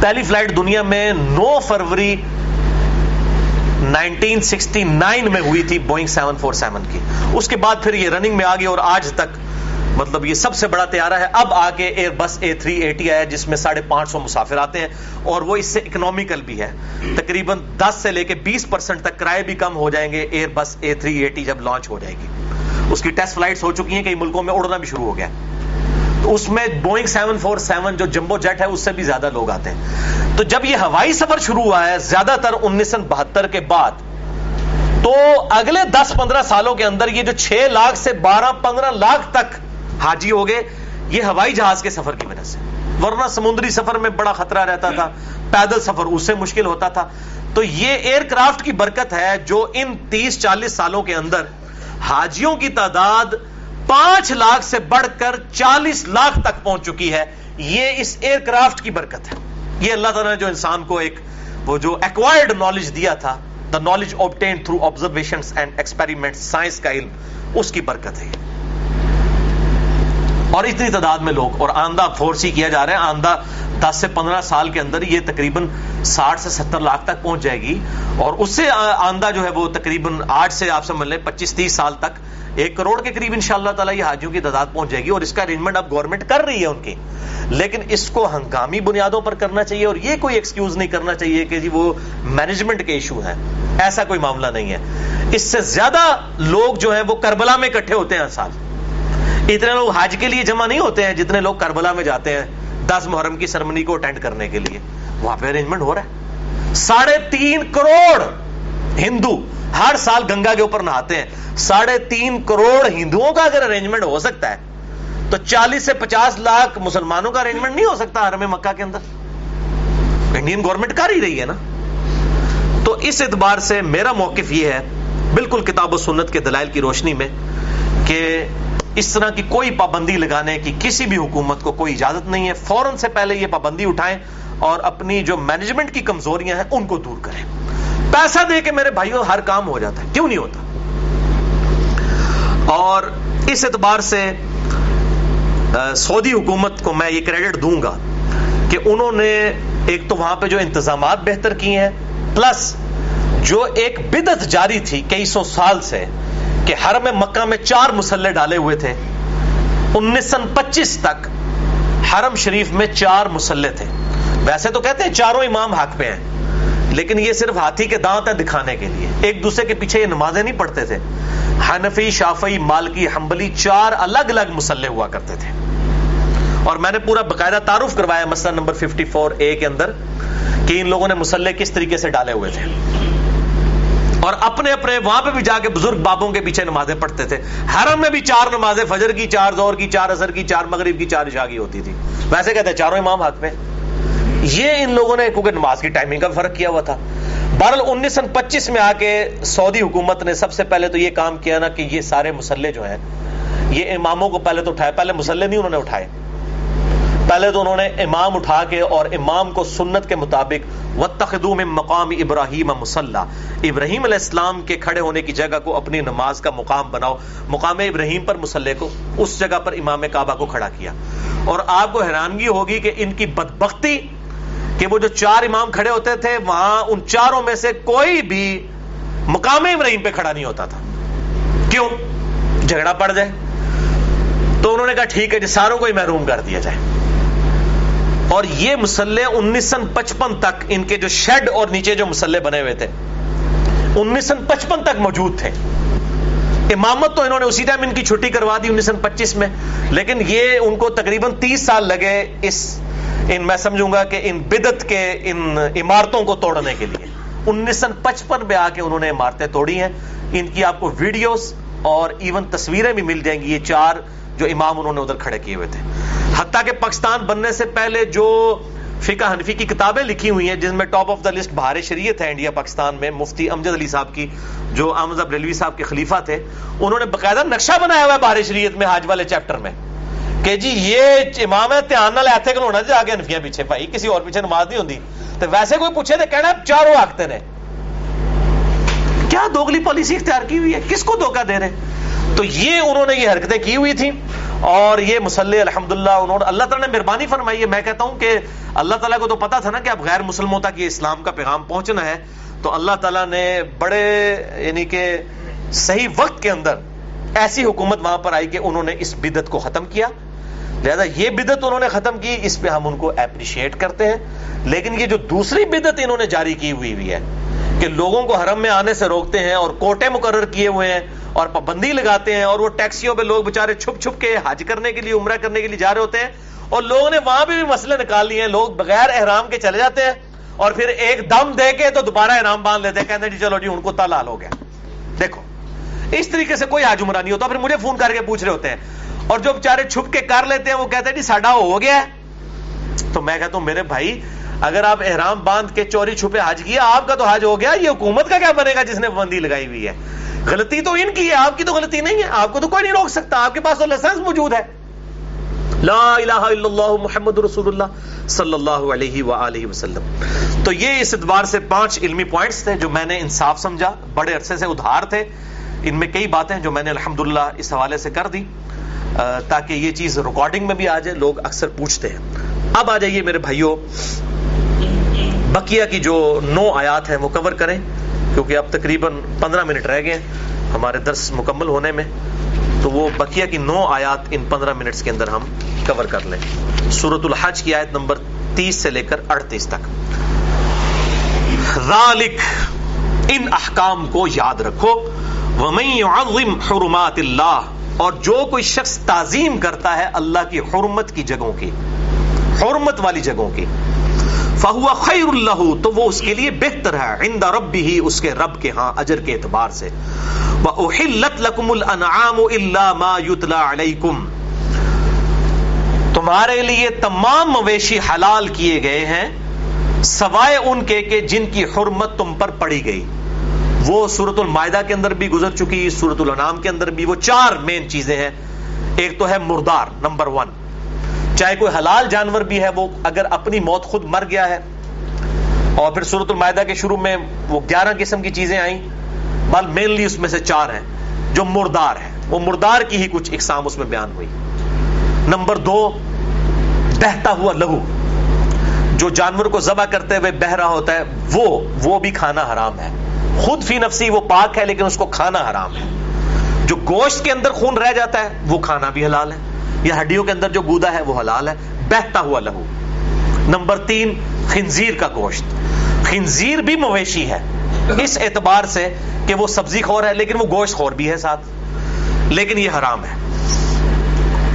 پہلی فلائٹ دنیا میں نو فروری نائنٹین سکسٹی نائن میں ہوئی تھی بوئنگ سیون فور سیون کی۔ اس کے بعد پھر یہ رننگ میں آگئی اور آج تک مطلب یہ سب سے بڑا تیارہ ہے۔ اب آگے ایئر بس اے تھری ایٹی آیا جس میں ساڑھے پانچ سو مسافر آتے ہیں اور وہ اس سے اکنامیکل بھی ہے۔ تقریباً دس سے لے کے بیس پرسنٹ تک کرائے بھی کم ہو جائیں گے Airbus A three eighty جب لانچ ہو جائے گی۔ اس کی ٹیسٹ فلائٹس ہو چکی ہیں، کئی ملکوں میں اڑنا بھی شروع ہو گیا۔ تو اس میں بوئنگ سیون فور سیون جو جمبو جیٹ ہے، اس سے بھی زیادہ لوگ آتے ہیں۔ تو جب یہ ہوائی سفر شروع ہوا ہے، زیادہ تر انیس سو بہتر کے بعد، تو اگلے دس پندرہ سالوں کے اندر یہ جو چھ لاکھ سے بارہ پندرہ لاکھ تک حاجی ہو گئے، یہ ہوائی جہاز کے سفر کی وجہ سے۔ ورنہ سمندری سفر میں بڑا خطرہ رہتا تھا، پیدل سفر اس سے مشکل ہوتا تھا۔ تو یہ ایئر کرافٹ کی برکت ہے جو ان تیس چالیس سالوں کے اندر حاجیوں کی تعداد پانچ لاکھ سے بڑھ کر چالیس لاکھ تک پہنچ چکی ہے۔ یہ اس ایئر کرافٹ کی برکت ہے۔ یہ اللہ تعالیٰ نے جو انسان کو ایک وہ جو ایکوائرڈ نالج دیا تھا the knowledge obtain through observation and experiment science کا علم، اس کی برکت ہے۔ اور اتنی تعداد میں لوگ اور آندہ فورس ہی کیا جا رہا ہے، آندہ دس سے پندرہ سال کے اندر یہ تقریباً ساٹھ سے ستر لاکھ تک پہنچ جائے گی اور اس سے آندہ جو ہے وہ تقریباً آٹھ سے آپ سمجھ لیں، پچیس تیس سال تک، ایک کروڑ کے قریب ان شاء اللہ تعالیٰ یہ حاجیوں کی تعداد پہنچ جائے گی اور اس کا ارینجمنٹ اب گورنمنٹ کر رہی ہے ان کی۔ لیکن اس کو ہنگامی بنیادوں پر کرنا چاہیے اور یہ کوئی ایکسکیوز نہیں کرنا چاہیے کہ جی وہ مینجمنٹ کے ایشو ہیں۔ ایسا کوئی معاملہ نہیں ہے۔ اس سے زیادہ لوگ جو ہیں وہ کربلا میں اکٹھے ہوتے ہیں ہر سال۔ اتنے لوگ حج کے لیے جمع نہیں ہوتے ہیں جتنے لوگ کربلا میں جاتے ہیں دس محرم کی سرمنی کو اٹینڈ کرنے کے لیے۔ وہاں پہ ارینجمنٹ ہو رہا ہے۔ ساڑھے تین کروڑ ہندو ہر سال گنگا کے اوپر نہاتے ہیں۔ ساڑھے تین کروڑ ہندوؤں کا اگر ارینجمنٹ ہو سکتا ہے، تو چالیس سے پچاس لاکھ مسلمانوں کا ارینجمنٹ نہیں ہو سکتا حرم مکہ کے اندر۔ انڈین گورنمنٹ کر ہی رہی ہے نا۔ تو اس اعتبار سے میرا موقف یہ ہے، بالکل کتاب و سنت کے دلائل کی روشنی میں کہ اس طرح کی کوئی پابندی لگانے کی کسی بھی حکومت کو کوئی اجازت نہیں ہے۔ فوراً سے پہلے یہ پابندی اٹھائیں اور اپنی جو مینجمنٹ کی کمزوریاں ہیں ان کو دور کریں۔ پیسہ دے کے میرے بھائیوں ہر کام ہو جاتا ہے۔ کیوں نہیں ہوتا؟ اور اس اعتبار سے سعودی حکومت کو میں یہ کریڈٹ دوں گا کہ انہوں نے ایک تو وہاں پہ جو انتظامات بہتر کیے ہیں پلس جو ایک بدت جاری تھی کئی سو سال سے کہ حرم مکہ میں چار مسلح ڈالے ہوئے تھے۔ انیس سن پچیس تک حرم شریف میں چار مسلح تھے۔ ویسے تو کہتے ہیں چاروں امام حق پہ ہیں، لیکن یہ صرف ہاتھی کے دانت ہیں دکھانے کے لیے۔ ایک دوسرے کے پیچھے یہ نمازیں نہیں پڑھتے تھے۔ حنفی شافی مالکی، حنبلی چار الگ الگ مسلح ہوا کرتے تھے۔ اور میں نے پورا باقاعدہ تعارف کروایا، مسئلہ نمبر 54 اے کے اندر، کہ ان لوگوں نے مسلح کس طریقے سے ڈالے ہوئے تھے۔ اور اپنے اپنے وہاں پہ بھی جا کے بزرگ بابوں کے پیچھے نمازیں پڑھتے تھے۔ حرم میں بھی چار نمازیں، فجر کی چار زور کی چار اثر کی چار، مغرب کی چار عشاء کی ہوتی تھی۔ ویسے کہتے ہیں چاروں امام ہاتھ میں۔ یہ ان لوگوں نے، کیونکہ نماز کی ٹائمنگ کا فرق کیا ہوا تھا۔ بہرحال انیس سو پچیس میں آ کے سعودی حکومت نے سب سے پہلے تو یہ کام کیا نا کہ یہ سارے مسلح جو ہیں، یہ اماموں کو پہلے تو اٹھائے پہلے مسلح نہیں انہوں نے اٹھائے۔ پہلے تو انہوں نے امام اٹھا کے اور امام کو سنت کے مطابق وَاتَّخِذُوا مقام ابراہیم مسلح ابراہیم علیہ السلام کے کھڑے ہونے کی جگہ کو اپنی نماز کا مقام بناؤ۔ مقام ابراہیم پر مسلح کو اس جگہ پر امام کعبہ کو کھڑا کیا۔ اور آپ کو حیرانگی ہوگی کہ ان کی بدبختی کہ وہ جو چار امام کھڑے ہوتے تھے، وہاں ان چاروں میں سے کوئی بھی مقام ابراہیم پہ کھڑا نہیں ہوتا تھا۔ کیوں؟ جھگڑا پڑ جائے۔ تو انہوں نے کہا، ٹھیک ہے جی ساروں کو ہی محروم کر دیا جائے۔ اور یہ مسلح انیس سن پچپن تک ان کے جو شیڈ اور نیچے جو مسلح بنے ہوئے تھے، انیس سن پچپن تک موجود تھے۔ امامت تو انہوں نے اسی ٹائم ان کی چھٹی کروا دی انیس سن پچیس میں، لیکن یہ ان کو تقریباً تیس سال لگے اس، ان میں سمجھوں گا کہ ان بدت کے، ان عمارتوں کو توڑنے کے لیے۔ انیس سن پچپن میں آ کے انہوں نے عمارتیں توڑی ہیں۔ ان کی آپ کو ویڈیوز اور ایون تصویریں بھی مل جائیں گی۔ یہ چار جو امام انہوں نے ادھر کھڑے کیے ہوئے تھے۔ حتیٰ کہ پاکستان بننے سے پہلے جو فقہ حنفی کی کتابیں لکھی ہوئی ہیں، جن میں top of the list Bihar شریعت ہے انڈیا، پاکستان میں، مفتی امجد علی صاحب کی، جو احمد ریلوی صاحب کے خلیفہ تھے، انہوں نے باقاعدہ نقشہ بنایا ہوا ہے بہار شریعت میں حاج والے چیپٹر میں۔ کہ جی یہ امام ہے دھیان نال ایتھیکل ہونا جی آگے انفیاں پیچھے، بھائی کسی اور پیچھے نماز نہیں ہوتی تو ویسے کوئی پوچھے تو کہنا چاروں آگتے نے۔ کیا دوگلی پالیسی اختیار کی ہوئی ہے؟ کس کو دھوکہ دے رہے تو یہ انہوں نے یہ حرکتیں کی ہوئی تھیں اور یہ مسلح الحمدللہ انہوں نے اللہ تعالیٰ نے مہربانی فرمائی ہے۔ میں کہتا ہوں کہ اللہ تعالیٰ کو تو پتا تھا نا کہ اب غیر مسلموں تک یہ اسلام کا پیغام پہنچنا ہے۔ تو اللہ تعالیٰ نے بڑے یعنی کہ صحیح وقت کے اندر ایسی حکومت وہاں پر آئی کہ انہوں نے اس بدت کو ختم کیا۔ لہذا یہ بدت انہوں نے ختم کی، اس پہ ہم ان کو اپریشیٹ کرتے ہیں۔ لیکن یہ جو دوسری بدت انہوں نے جاری کی ہوئی ہوئی ہے کہ لوگوں کو حرم میں آنے سے روکتے ہیں اور کوٹے مقرر کیے ہوئے ہیں اور پابندی لگاتے ہیں اور وہ ٹیکسیوں پہ لوگ بےچارے چھپ چھپ کے حج کرنے کے لیے، عمرہ کرنے کے لیے جا رہے ہوتے ہیں اور لوگوں نے وہاں پہ بھی مسئلے نکال لیے ہیں۔ لوگ بغیر احرام کے چلے جاتے ہیں اور پھر ایک دم دے کے تو دوبارہ احرام باندھ لیتے ہیں، کہتے ہیں جی چلو جی ان کو تلال ہو گیا۔ دیکھو، اس طریقے سے کوئی حج عمرہ نہیں ہوتا۔ پھر مجھے فون کر کے پوچھ رہے ہوتے ہیں اور جو بےچارے چھپ کے کر لیتے ہیں، وہ کہتے ہیں جی ساڈا ہو گیا ہے۔ تو میں کہتا ہوں، میرے بھائی اگر آپ احرام باندھ کے چوری چھپے حج کیا آپ کا تو حج ہو گیا، یہ حکومت کا کیا بنے گا جس نے پابندی لگائی ہوئی ہے؟ غلطی تو ان کی ہے، آپ کی تو غلطی نہیں ہے، آپ کو تو کوئی نہیں روک سکتا، آپ کے پاس تو لائسنس موجود ہے۔ لا الہ الا اللہ محمد رسول اللہ صلی اللہ علیہ وآلہ وسلم۔ تو یہ اس ادوار سے پانچ علمی پوائنٹس تھے جو میں نے انصاف سمجھا، بڑے عرصے سے ادھار تھے۔ ان میں کئی باتیں جو میں نے الحمدللہ اس حوالے سے کر دی تاکہ یہ چیز ریکارڈنگ میں بھی آ جائے، لوگ اکثر پوچھتے ہیں۔ اب آ جائیے میرے بھائیوں بقیہ کی جو نو آیات ہیں وہ کور کریں، کیونکہ اب تقریباً پندرہ منٹ رہ گئے ہمارے درس مکمل ہونے میں۔ تو وہ بقیہ کی نو آیات ان پندرہ منٹس کے اندر ہم کور کر لیں۔ سورت الحج کی آیت نمبر تیس سے لے کر اڑتیس تک۔ ذالک، ان احکام کو یاد رکھو۔ وَمَن يُعَظِّمْ حُرُمَاتِ اللَّهِ، اور جو کوئی شخص تعظیم کرتا ہے اللہ کی حرمت کی جگہوں کی حرمت والی جگہوں کی۔ فہو خیر اللہ تو وہ اس کے لیے بہتر ہے۔ عند رب ہی اس کے رب کے ہاں اجر کے اعتبار سے۔ وَأُحِلَّتْ لَكُمُ الْأَنْعَامُ إِلَّا مَا يُتْلَى عَلَيْكُمْ۔ تمہارے لیے تمام مویشی حلال کیے گئے ہیں، سوائے ان کے کہ جن کی حرمت تم پر پڑی گئی۔ وہ سورت المائدہ کے اندر بھی گزر چکی سورت الانام کے اندر بھی، وہ چار مین چیزیں ہیں۔ ایک تو ہے مردار، نمبر ون چاہے کوئی حلال جانور بھی ہے، وہ اگر اپنی موت خود مر گیا ہے، اور پھر سورت المائدہ کے شروع میں وہ گیارہ قسم کی چیزیں آئیں، بل مینلی اس میں سے چار ہیں، جو مردار ہے وہ مردار کی ہی کچھ اقسام اس میں بیان ہوئی۔ نمبر دو، بہتا ہوا لہو۔ جو جانور کو ذبح کرتے ہوئے بہ رہا ہوتا ہے، وہ وہ بھی کھانا حرام ہے۔ خود فی نفسی وہ پاک ہے، لیکن اس کو کھانا حرام ہے۔ جو گوشت کے اندر خون رہ جاتا ہے، وہ کھانا بھی حلال ہے۔ یا ہڈیوں کے اندر جو گودا ہے وہ حلال ہے، بہتا ہوا لہو۔ نمبر تین، خنزیر کا گوشت۔ خنزیر بھی مویشی ہے۔ اس اعتبار سے کہ وہ سبزی خور ہے، لیکن وہ گوشت خور بھی ہے ساتھ۔ لیکن یہ حرام ہے۔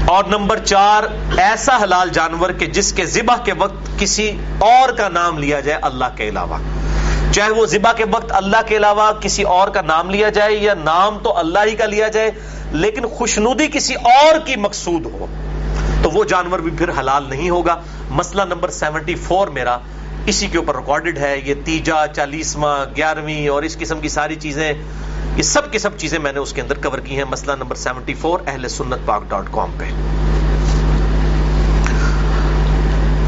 اور نمبر چار، ایسا حلال جانور کہ جس کے ذبح کے وقت کسی اور کا نام لیا جائے اللہ کے علاوہ۔ چاہے وہ ذبح کے وقت اللہ کے علاوہ کسی اور کا نام لیا جائے یا نام تو اللہ ہی کا لیا جائے، لیکن خوشنودی کسی اور کی مقصود ہو، تو وہ جانور بھی پھر حلال نہیں ہوگا۔ مسئلہ نمبر سیونٹی فور میرا، اسی کے اوپر ریکارڈڈ ہے، یہ تیجا، چالیسواں، گیارہویں اور اس قسم کی ساری چیزیں، یہ سب کی سب چیزیں میں نے اس کے اندر کور کی ہیں۔ مسئلہ نمبر سیونٹی فور اہل سنت پاک ڈاٹ کام پہ۔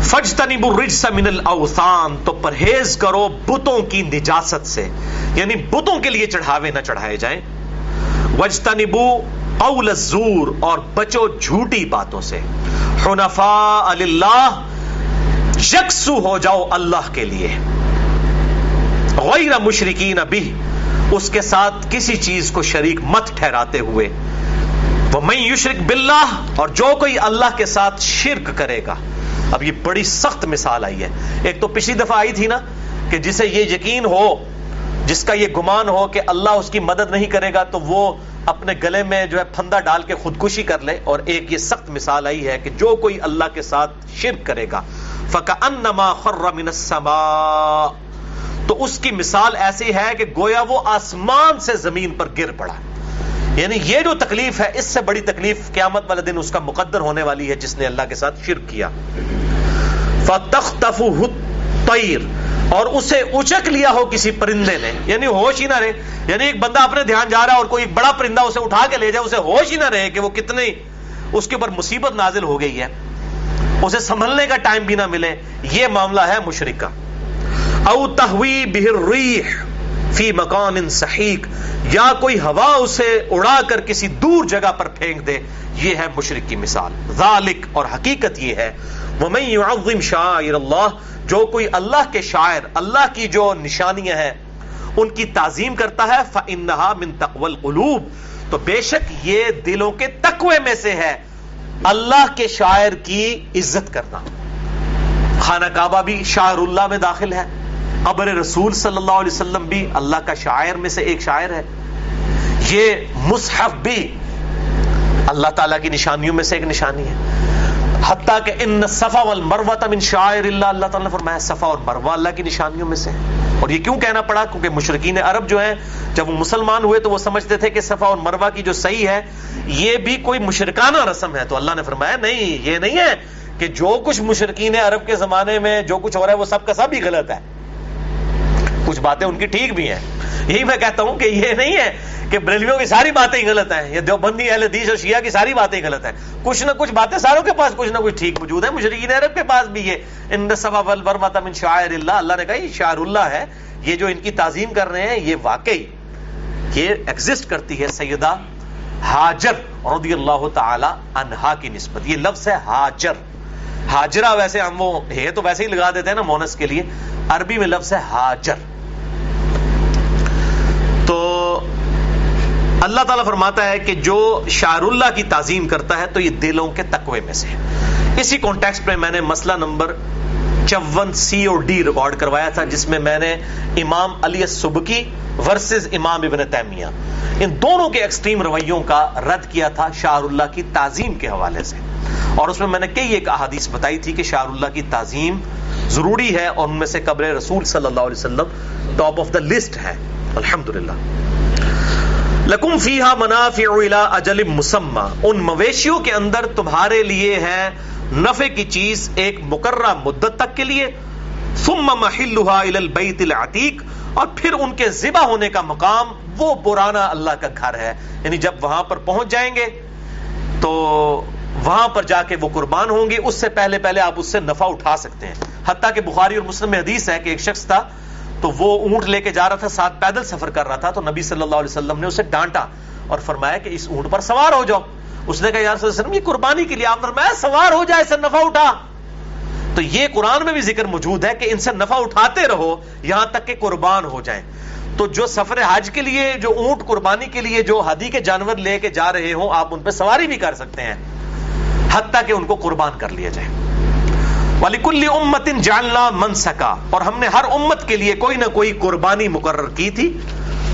فج تنیب من الاوثان، تو پرہیز کرو بتوں کی نجاست سے یعنی بتوں کے لیے چڑھاوے نہ چڑھائے جائیں۔ وج تنبو اول الزور، اور بچو جھوٹی باتوں سے۔ حنفاء اللہ یکسو ہو جاؤ اللہ کے لیے۔ غیر مشرقین بھی اس کے ساتھ کسی چیز کو شریک مت ٹھہراتے ہوئے۔ وہ میں یشرک باللہ، اور جو کوئی اللہ کے ساتھ شرک کرے گا۔ اب یہ بڑی سخت مثال آئی ہے۔ ایک تو پچھلی دفعہ آئی تھی نا کہ جسے یہ یقین ہو، جس کا یہ گمان ہو کہ اللہ اس کی مدد نہیں کرے گا، تو وہ اپنے گلے میں جو ہے پھندا ڈال کے خودکشی کر لے۔ اور ایک یہ سخت مثال آئی ہے کہ جو کوئی اللہ کے ساتھ شرک کرے گا، فَكَأَنَّمَا خَرَّ مِنَ السَّمَاءِ۔ تو اس کی مثال ایسی ہے کہ گویا وہ آسمان سے زمین پر گر پڑا۔ یعنی یہ جو تکلیف ہے، اس سے بڑی تکلیف قیامت والے دن اس کا مقدر ہونے والی ہے جس نے اللہ کے ساتھ شرک کیا۔ فَتَخْتَفُهُ الطَّيْرِ، اور اسے اچک لیا ہو کسی پرندے نے۔ یعنی ہوش ہی نہ رہے۔ یعنی ایک بندہ اپنے دھیان جا رہا اور کوئی بڑا پرندہ اسے اٹھا کے لے جائے، اسے ہوش ہی نہ رہے کہ وہ کتنی اس کے اوپر مصیبت نازل ہو گئی ہے۔ اسے سنبھلنے کا ٹائم بھی نہ ملے۔ یہ معاملہ ہے مشرق کا۔ او تحوی بہر ریح فی مکان صحیح، یا کوئی ہوا اسے اڑا کر کسی دور جگہ پر پھینک دے، یہ ہے مشرق کی مثال۔ ذالک، اور حقیقت یہ ہے۔ وَمَن يُعَظِّمْ شَائِرَ اللَّهِ، جو کوئی اللہ کے شاعر، اللہ کی جو نشانیاں ہیں، ان کی تعظیم کرتا ہے، فَإِنَّهَا مِن تَقْوَ الْقُلُوبِ۔ تو بے شک یہ دلوں کے تقوی میں سے ہے۔ اللہ کے شاعر کی عزت کرنا۔ خانہ کعبہ بھی شاعر اللہ میں داخل ہے۔ قبر رسول صلی اللہ علیہ وسلم بھی اللہ کا شاعر میں سے ایک شاعر ہے۔ یہ مصحف بھی اللہ تعالیٰ کی نشانیوں میں سے ایک نشانی ہے۔ حتیٰ کہ ان صفا والمروہ من شاعر اللہ اللہ تعالیٰ نے فرمایا صفا اور مروہ اللہ کی نشانیوں میں سے۔ اور یہ کیوں کہنا پڑا؟ کیونکہ مشرقین عرب جو ہیں، جب وہ مسلمان ہوئے تو وہ سمجھتے تھے کہ صفا اور مروہ کی جو صحیح ہے، یہ بھی کوئی مشرکانہ رسم ہے۔ تو اللہ نے فرمایا نہیں، یہ نہیں ہے کہ جو کچھ مشرقین عرب کے زمانے میں جو کچھ ہو رہا ہے، وہ سب کا سب ہی غلط ہے۔ کچھ باتیں ان کی ٹھیک بھی ہیں۔ یہی میں کہتا ہوں کہ یہ نہیں ہے کہ بریلویوں کی ساری باتیں غلط ہیں، یا دیوبندی اہل حدیث اور شیعہ کی ساری باتیں غلط ہیں۔ کچھ نہ کچھ باتیں ساروں کے پاس کچھ نہ کچھ ٹھیک موجود ہے مشرقین عرب کے پاس بھی یہ۔ ان من شاعر اللہ۔ اللہ نے کہا یہ شاعر اللہ ہے، یہ جو ان کی تعظیم کر رہے ہیں، یہ واقعی یہ ایگزسٹ کرتی ہے سیدہ ہاجر رضی اللہ تعالی عنہا کی نسبت۔ یہ لفظ ہے ہاجر ہاجرہ ویسے ہم وہ ہے تو ویسے ہی لگا دیتے ہیں نا مونس کے لیے۔ عربی میں لفظ ہے ہاجر تو اللہ تعالیٰ فرماتا ہے کہ جو شاعر اللہ کی تعظیم کرتا ہے تو یہ دلوں کے تقوی میں سے اسی کانٹیکسٹ میں میں نے مسئلہ نمبر چون سی اور ڈی ریکارڈ کروایا تھا، جس میں میں نے امام علی سبکی ورسز امام ابن تیمیہ، ان دونوں کے ایکسٹریم رویوں کا رد کیا تھا شاعر اللہ کی تعظیم کے حوالے سے۔ اور اس میں میں نے کئی ایک احادیث بتائی تھی کہ شاعر اللہ کی تعظیم ضروری ہے اور ان میں سے قبر رسول صلی اللہ علیہ وسلم ٹاپ آف دا لسٹ ہے۔ الحمدللہ۔ لکم فیہا منافع الى اجل مسمى ان مویشیوں کے اندر تمہارے لیے ہے نفع کی چیز ایک مقررہ مدت تک کے لیے، ثم محلها الى البیت العتیق، اور پھر ان کے ذبح ہونے کا مقام وہ پرانا اللہ کا گھر ہے۔ یعنی جب وہاں پر پہنچ جائیں گے، تو وہاں پر جا کے وہ قربان ہوں گے۔ اس سے پہلے پہلے آپ اس سے نفع اٹھا سکتے ہیں۔ حتیٰ کہ بخاری اور مسلم میں حدیث ہے کہ ایک شخص تھا تو وہ اونٹ لے کے جا رہا تھا، ساتھ پیدل سفر کر رہا تھا، تو نبی صلی اللہ علیہ وسلم نے اسے ڈانٹا اور فرمایا کہ اس اونٹ پر سوار ہو جاؤ۔ اس نے کہا یار وسلم، یہ قربانی کے لیے۔ آپ فرمایا، سوار ہو جائے اسے نفع اٹھا۔ تو یہ قرآن میں بھی ذکر موجود ہے کہ ان سے نفع اٹھاتے رہو، یہاں تک کہ قربان ہو جائیں۔ تو جو سفر حج کے لیے، جو اونٹ قربانی کے لیے، جو ہدی کے جانور لے کے جا رہے ہوں، آپ ان پہ سواری بھی کر سکتے ہیں، حتیٰ کہ ان کو قربان کر لیا جائے۔ ولیکل امت جاننا من سکا اور ہم نے ہر امت کے لیے کوئی نہ کوئی قربانی مقرر کی تھی۔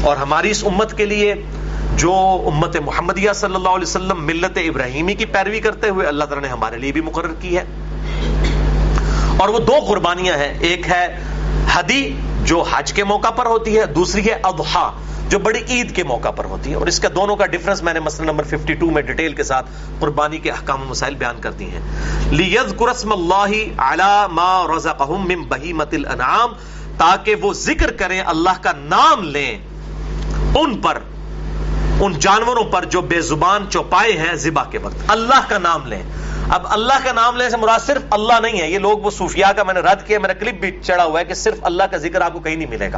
اور ہماری اس امت کے لیے جو امت محمدیہ صلی اللہ علیہ وسلم ملت ابراہیمی کی پیروی کرتے ہوئے اللہ تعالیٰ نے ہمارے لیے بھی مقرر کی ہے۔ اور وہ دو قربانیاں ہیں۔ ایک ہے حدی جو حج کے موقع پر ہوتی ہے، دوسری ہے اضحا جو بڑی عید کے موقع پر ہوتی ہے اور اس کا دونوں کا ڈفرنس میں نے مسئلہ نمبر 52 میں ڈیٹیل کے ساتھ قربانی کے احکام و مسائل بیان کر دی ہیں۔ لیذکر اسم اللہ علی ما رزقہم من بہیمت الانعام تاکہ وہ ذکر کریں، اللہ کا نام لیں ان پر۔ ان جانوروں پر جو بے زبان چوپائے ہیں ذبح کے وقت۔ اللہ کا نام لیں۔ اب اللہ کا نام لینے سے مراد صرف اللہ نہیں ہے۔ یہ لوگ وہ صوفیاء کا میں نے رد کیا میرا کلپ بھی چڑھا ہوا ہے کہ صرف اللہ کا ذکر آپ کو کہیں نہیں ملے گا۔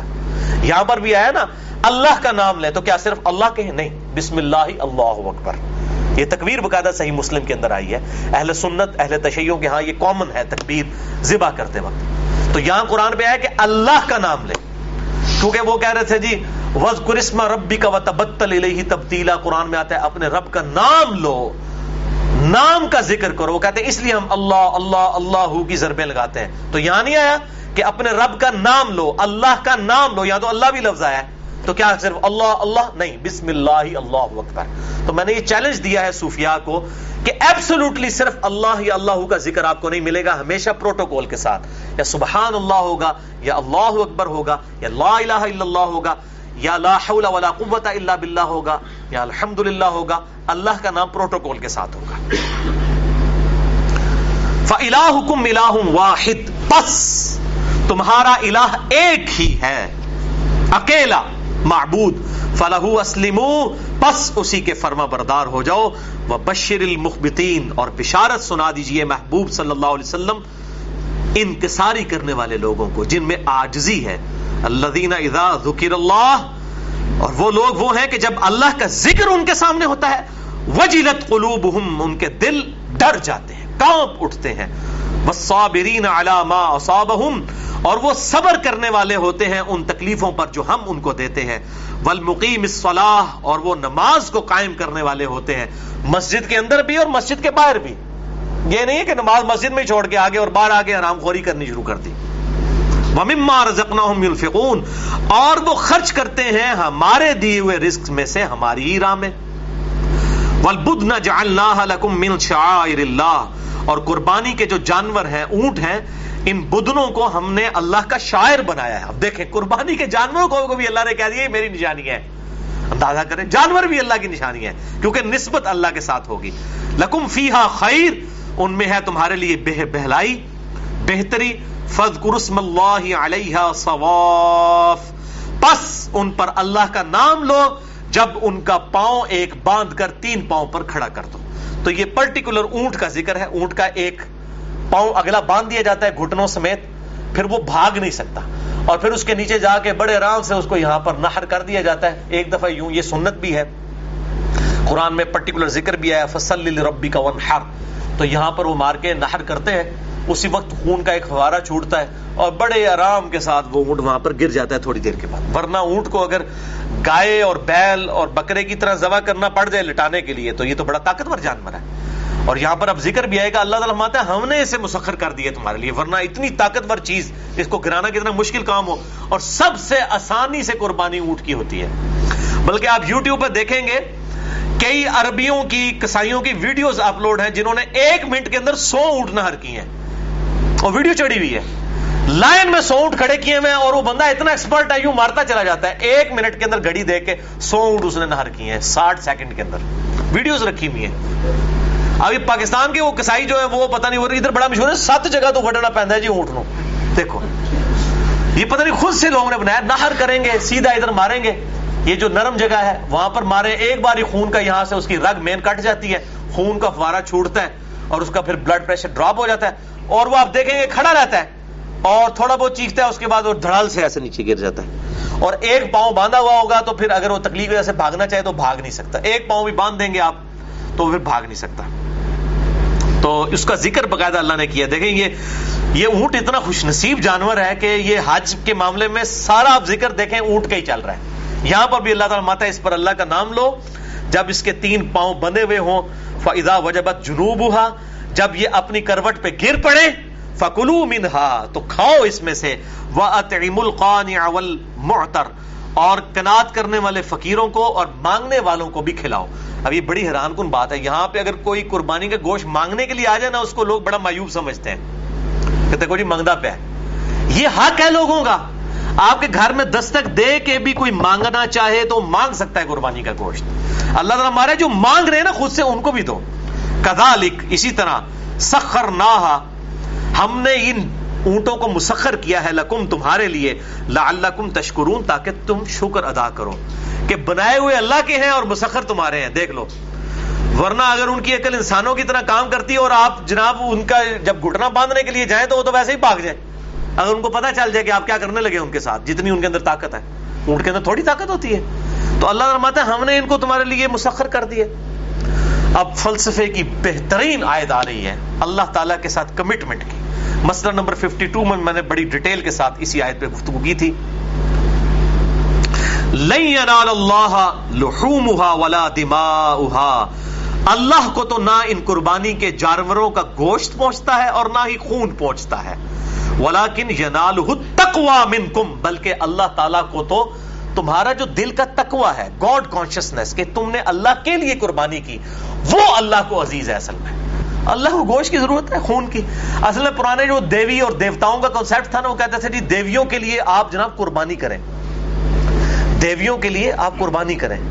یہاں پر بھی آیا نا، اللہ کا نام لیں تو کیا صرف اللہ کے نہیں۔ بسم اللہ اللہ اکبر۔ یہ تکبیر باقاعدہ صحیح مسلم کے اندر آئی ہے۔ اہل سنت، اہل تشیعوں کے ہاں یہ کامن ہے تکبیر ذبح کرتے وقت۔ تو یہاں قرآن پہ آیا کہ اللہ کا نام لیں۔ کیونکہ وہ کہہ رہے تھے جی وز کرسما ربی کا و تبتل تبدیلا قرآن میں آتا ہے، اپنے رب کا نام لو، نام کا ذکر کرو، وہ کہتے ہیں، اس لیے ہم اللہ اللہ اللہ کی ضربیں لگاتے ہیں۔ تو یہاں نہیں آیا کہ اپنے رب کا نام لو، اللہ کا نام لو یا تو اللہ بھی لفظ آیا تو کیا صرف اللہ اللہ؟ نہیں، بسم اللہ اللہ اکبر۔ تو میں نے یہ چیلنج دیا ہے صوفیاء کو کہ ایبسولوٹلی صرف اللہ یا اللہ کا ذکر آپ کو نہیں ملے گا، ہمیشہ پروٹوکول کے ساتھ۔ یا سبحان اللہ ہوگا، یا اللہ اکبر ہوگا، یا لا الہ الا اللہ ہوگا، یا لا حول ولا قوت الا باللہ ہوگا، یا الحمدللہ ہوگا، اللہ کا نام پروٹوکول کے ساتھ ہوگا۔ فَإِلَاهُكُمْ إِلَاهٌ واحد، بس تمہارا الہ ایک ہی ہے، اکیلا، معبود فلہو اسلمو پس اسی کے فرما بردار ہو جاؤ۔ وبشر المخبتین اور بشارت سنا دیجیے محبوب صلی اللہ علیہ وسلم۔ انکساری کرنے والے لوگوں کو، جن میں آجزی ہے۔ الذین اذا ذکر اللہ، اور وہ لوگ وہ ہیں کہ جب اللہ کا ذکر ان کے سامنے ہوتا ہے، وجلت قلوبہم، ان کے دل ڈر جاتے ہیں، کانپ اٹھتے ہیں۔ والصابرین علی ما اصابہم، اور وہ صبر کرنے والے ہوتے ہیں ان تکلیفوں پر جو ہم ان کو دیتے ہیں۔ والمقیم الصلاح، اور وہ نماز کو قائم کرنے والے ہوتے ہیں۔ مسجد کے اندر بھی اور مسجد کے باہر بھی۔ یہ نہیں ہے کہ نماز مسجد میں چھوڑ کے آگے اور باہر آگے آرام خوری کرنی شروع کر دی۔ وَمِمَّا رَزَقْنَاهُمْ يُنْفِقُونَ۔ اور وہ خرچ کرتے ہیں ہمارے دیے ہوئے رزق میں سے ہماری ہی راہ میں۔ وَالْبُدْنَ جَعَلْنَاهَا لَكُمْ مِنْ شَعَائِرِ اللَّهِ۔ اور قربانی کے جو جانور ہیں، اونٹ ہیں، ان بدنوں کو ہم نے اللہ کا شاعر بنایا ہے۔ اب دیکھیں، قربانی کے جانوروں کو بھی اللہ نے کہہ دیا، یہ میری نشانی ہے۔ اندازہ کریں، جانور بھی اللہ کی نشانی ہے، کیونکہ نسبت اللہ کے ساتھ ہوگی۔ لکم فیہا خیر ان میں ہے تمہارے لیے بہ بہلائی، بہتری فذکر اسم اللہ علیہ صواف۔ پس ان پر اللہ کا نام لو، جب ان کا پاؤں ایک باندھ کر تین پاؤں پر کھڑا کر دو۔ تو یہ پرٹیکولر اونٹ کا ذکر ہے، اونٹ کا ایک پاؤں اگلا باندھ دیا جاتا ہے گھٹنوں سمیت، پھر وہ بھاگ نہیں سکتا۔ اور پھر اس کے نیچے جا کے بڑے آرام سے اس کو یہاں پر نہر کر دیا جاتا ہے۔ ایک دفعہ یوں یہ سنت بھی ہے۔ قرآن میں پرٹیکولر ذکر بھی آیا، فصل ربی کا ونحر تو یہاں پر وہ مار کے نہر کرتے ہیں۔ اسی وقت خون کا ایک فوارہ چھوٹتا ہے اور بڑے آرام کے ساتھ وہ اونٹ وہاں پر گر جاتا ہے تھوڑی دیر کے بعد۔ ورنہ اونٹ کو اگر گائے اور بیل اور بکرے کی طرح ذبح کرنا پڑ جائے لٹانے کے لیے تو یہ تو بڑا طاقتور جانور ہے۔ اور یہاں پر اب ذکر بھی آئے گا، اللہ تعالیٰ ماتا ہے، ہم نے اسے مسخر کر دیا تمہارے لیے، ورنہ اتنی طاقتور چیز اس کو گرانا کتنا مشکل کام ہو۔ اور سب سے آسانی سے قربانی اونٹ کی ہوتی ہے۔ بلکہ آپ یوٹیوب پر دیکھیں گے کئی عربیوں کی کسائیوں کی ویڈیوز اپلوڈ ہیں جنہوں نے ایک منٹ کے اندر سو اونٹ نہر کی ہیں۔ اور ویڈیو چڑھی ہوئی ہے۔ لائن میں سو اونٹ کھڑے کیے ہوئے ہیں اور وہ بندہ اتنا ایکسپرٹ ہے، یوں مارتا چلا جاتا ہے۔ ایک منٹ کے اندر گھڑی دیکھ کے سو اونٹ اس نے نہر کیے ہیں، ساٹھ سیکنڈ کے اندر۔ ویڈیوز رکھی ہوئی ہیں۔ ابھی پاکستان کے وہ کسائی جو ہے وہ پتہ نہیں، وہ ادھر بڑا مشہور ہے، سات جگہ تو وڈنا پہنتا ہے جی اونٹ نو دیکھو۔ یہ پتہ نہیں خود سے لوگوں نے بنایا، نہر کریں گے، سیدھا ادھر ماریں گے۔ یہ جو نرم جگہ ہے، وہاں پر مارے ایک بار ہی خون کا یہاں سے اس کی رگ مین کٹ جاتی ہے، خون کا فوارہ چھوٹتا ہے اور اس کا پھر بلڈ پریشر ڈراپ ہو جاتا ہے اور وہ آپ دیکھیں گے، کھڑا رہتا ہے اور تھوڑا بہت چیختا ہے، اس کے بعد وہ دھڑال سے ایسے نیچے گر جاتا ہے۔ اور ایک پاؤں باندھا ہوا ہوگا تو پھر اگر وہ تکلیف سے بھاگنا چاہے تو بھاگ نہیں سکتا۔ ایک پاؤں بھی باندھ دیں گے آپ تو پھر بھاگ نہیں سکتا۔ تو اس کا ذکر باقاعدہ اللہ نے کیا۔ دیکھیں یہ یہ اونٹ اتنا خوش نصیب جانور ہے کہ یہ حج کے معاملے میں سارا آپ ذکر دیکھیں، اونٹ کا ہی چل رہا ہے۔ یہاں پر بھی اللہ تعالیٰ ماتا ہے، اس پر اللہ کا نام لو۔ جب اس کے تین پاؤں بندے ہوئے ہوں فضا وجبت جنوب جب یہ اپنی کروٹ پہ گر پڑے فکلو منہا تو کھاؤ اس میں سے۔ وہ اطعم اور کنات کرنے والے فقیروں کو اور مانگنے والوں کو بھی کھلاؤ۔ اب یہ بڑی حیران کن بات ہے۔ یہاں پہ اگر کوئی قربانی کا گوشت مانگنے کے لیے آ جائے نا، اس کو لوگ بڑا مایوب سمجھتے ہیں۔ کہتے کو جی منگتا پہ یہ حق ہے لوگوں کا۔ آپ کے گھر میں دستک دے کے بھی کوئی مانگنا چاہے تو مانگ سکتا ہے قربانی کا گوشت۔ اللہ تعالیٰ ہمارے جو مانگ رہے ہیں نا خود سے ان کو بھی دو۔ کدالک اسی طرح سخر نہ ہم نے ان اونٹوں کو مسخر کیا ہے لکم تمہارے لیے۔ لعلکم تشکرون، تاکہ تم شکر ادا کرو کہ بنائے ہوئے اللہ کے ہیں اور مسخر تمہارے ہیں۔ دیکھ لو۔ ورنہ اگر ان کی عقل انسانوں کی طرح کام کرتی ہے اور آپ جناب ان کا جب گھٹنا باندھنے کے لیے جائیں تو وہ تو ویسے ہی بھاگ جائیں۔ اگر ان کو پتا چل جائے کہ آپ کیا کرنے لگے ان کے ساتھ، جتنی ان کے اندر طاقت ہے۔ اونٹ کے اندر تھوڑی طاقت ہوتی ہے۔ تو اللہ رحمت ہے، ہم نے ان کو تمہارے لیے مسخر کر دیے اب فلسفے کی بہترین آیت آ رہی ہے۔ اللہ تعالیٰ کے ساتھ کمٹمنٹ کی۔ مسئلہ نمبر 52 میں میں نے بڑی ڈیٹیل کے ساتھ اسی آیت پہ گفتگو کی تھی۔ اللہ کو تو نہ ان قربانی کے جانوروں کا گوشت پہنچتا ہے اور نہ ہی خون پہنچتا ہے۔ ولاکن ینال تکوا من کم بلکہ اللہ تعالیٰ کو تو تمہارا جو دل کا تکوا ہے گاڈ کانشیسنیس کہ تم نے اللہ کے لیے قربانی کی، وہ اللہ کو عزیز ہے اصل میں۔ اللہ کو گوشت کی ضرورت ہے، خون کی۔ اصل میں پرانے جو دیوی اور دیوتاؤں کا کنسپٹ تھا نا، وہ کہتے تھے جی دیویوں کے لیے آپ جناب قربانی کریں۔ دیویوں کے لیے آپ قربانی کریں۔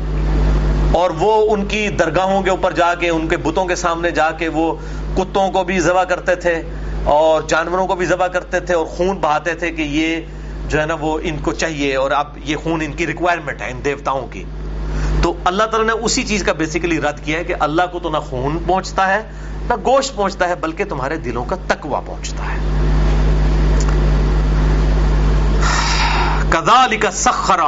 اور وہ ان کی درگاہوں کے اوپر جا کے، ان کے بتوں کے سامنے جا کے وہ کتوں کو بھی ذبح کرتے تھے۔ اور جانوروں کو بھی ذبح کرتے تھے اور خون بہاتے تھے کہ یہ جو ہے نا وہ ان کو چاہیے اور اب یہ خون ان کی ریکوائرمنٹ ہے ان دیوتاؤں کی۔ تو اللہ تعالیٰ نے اسی چیز کا بیسیکلی رد کیا ہے کہ اللہ کو تو نہ خون پہنچتا ہے، نہ گوشت پہنچتا ہے، بلکہ تمہارے دلوں کا تکوا پہنچتا ہے۔ کدال کا سخر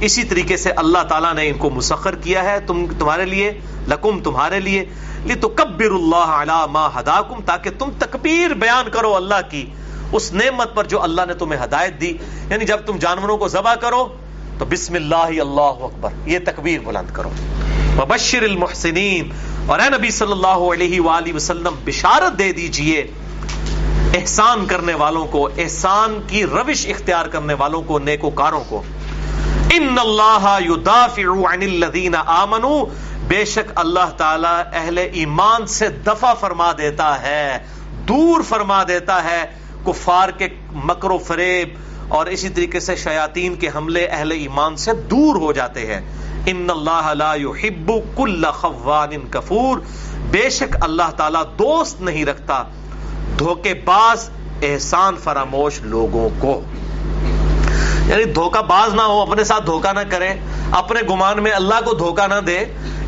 اسی طریقے سے اللہ تعالیٰ نے ان کو مسخر کیا ہے۔ تم تمہارے لیے، لکم تمہارے لیے۔ لی تو کبر اللہ علامہ ہداکم تاکہ تم تکبیر بیان کرو اللہ کی اس نعمت پر جو اللہ نے تمہیں ہدایت دی۔ یعنی جب تم جانوروں کو ذبح کرو تو بسم اللہ اللہ اکبر، یہ تکبیر بلند کرو۔ وبشر المحسنین اور اے نبی صلی اللہ علیہ وآلہ وسلم، بشارت دے دیجیے احسان کرنے والوں کو، احسان کی روش اختیار کرنے والوں کو، نیکوکاروں کو۔ ان اللہ یدافع عن الذین آمنوا بے شک اللہ تعالی اہل ایمان سے دفع فرما دیتا ہے، دور فرما دیتا ہے کفار کے مکر و فریب اور اسی طریقے سے شیاطین کے حملے اہل ایمان سے دور ہو جاتے ہیں۔ ان اللہ لا يحب كل خوان کفور۔ بے شک اللہ تعالیٰ دوست نہیں رکھتا، دھوکے باز، احسان فراموش لوگوں کو۔ یعنی دھوکہ باز نہ ہو، اپنے ساتھ دھوکہ نہ کرے اپنے گمان میں اللہ کو دھوکہ نہ دے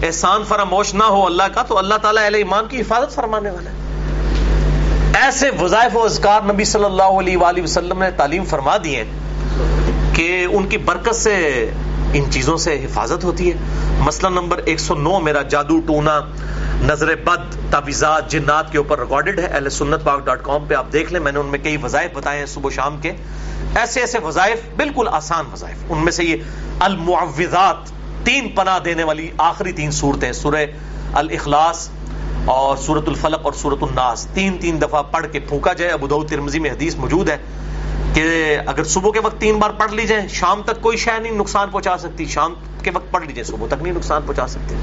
احسان فراموش نہ ہو اللہ کا، تو اللہ تعالیٰ اہل ایمان کی حفاظت فرمانے والا ہے ایسے وظائف و اذکار نبی صلی اللہ علیہ وآلہ وسلم نے تعلیم فرما دیے کہ ان کی برکت سے ان چیزوں سے حفاظت ہوتی ہے۔ مسئلہ نمبر ایک سو نو، میرا جادو ٹونا، نظر بد تعویزات جنات کے اوپر ریکارڈڈ ہے۔ اہل سنت پاک ڈاٹ کام پہ آپ دیکھ لیں۔ میں نے ان میں کئی وظائف بتائے ہیں صبح و شام کے۔ ایسے ایسے وظائف، بالکل آسان وظائف۔ ان میں سے یہ المعوضات، تین پناہ دینے والی آخری تین صورتیں۔ سورہ الاخلاص اور سورت الفلق اور سورت الناس۔ تین تین دفعہ پڑھ کے پھونکا جائے۔ ابو دعود ترمزی میں حدیث موجود ہے۔ کہ اگر صبح کے وقت تین بار پڑھ لی جائے، شام تک کوئی شے نہیں نقصان پہنچا سکتی۔ شام کے وقت پڑھ لیجیے صبح تک نہیں نقصان پہنچا سکتی۔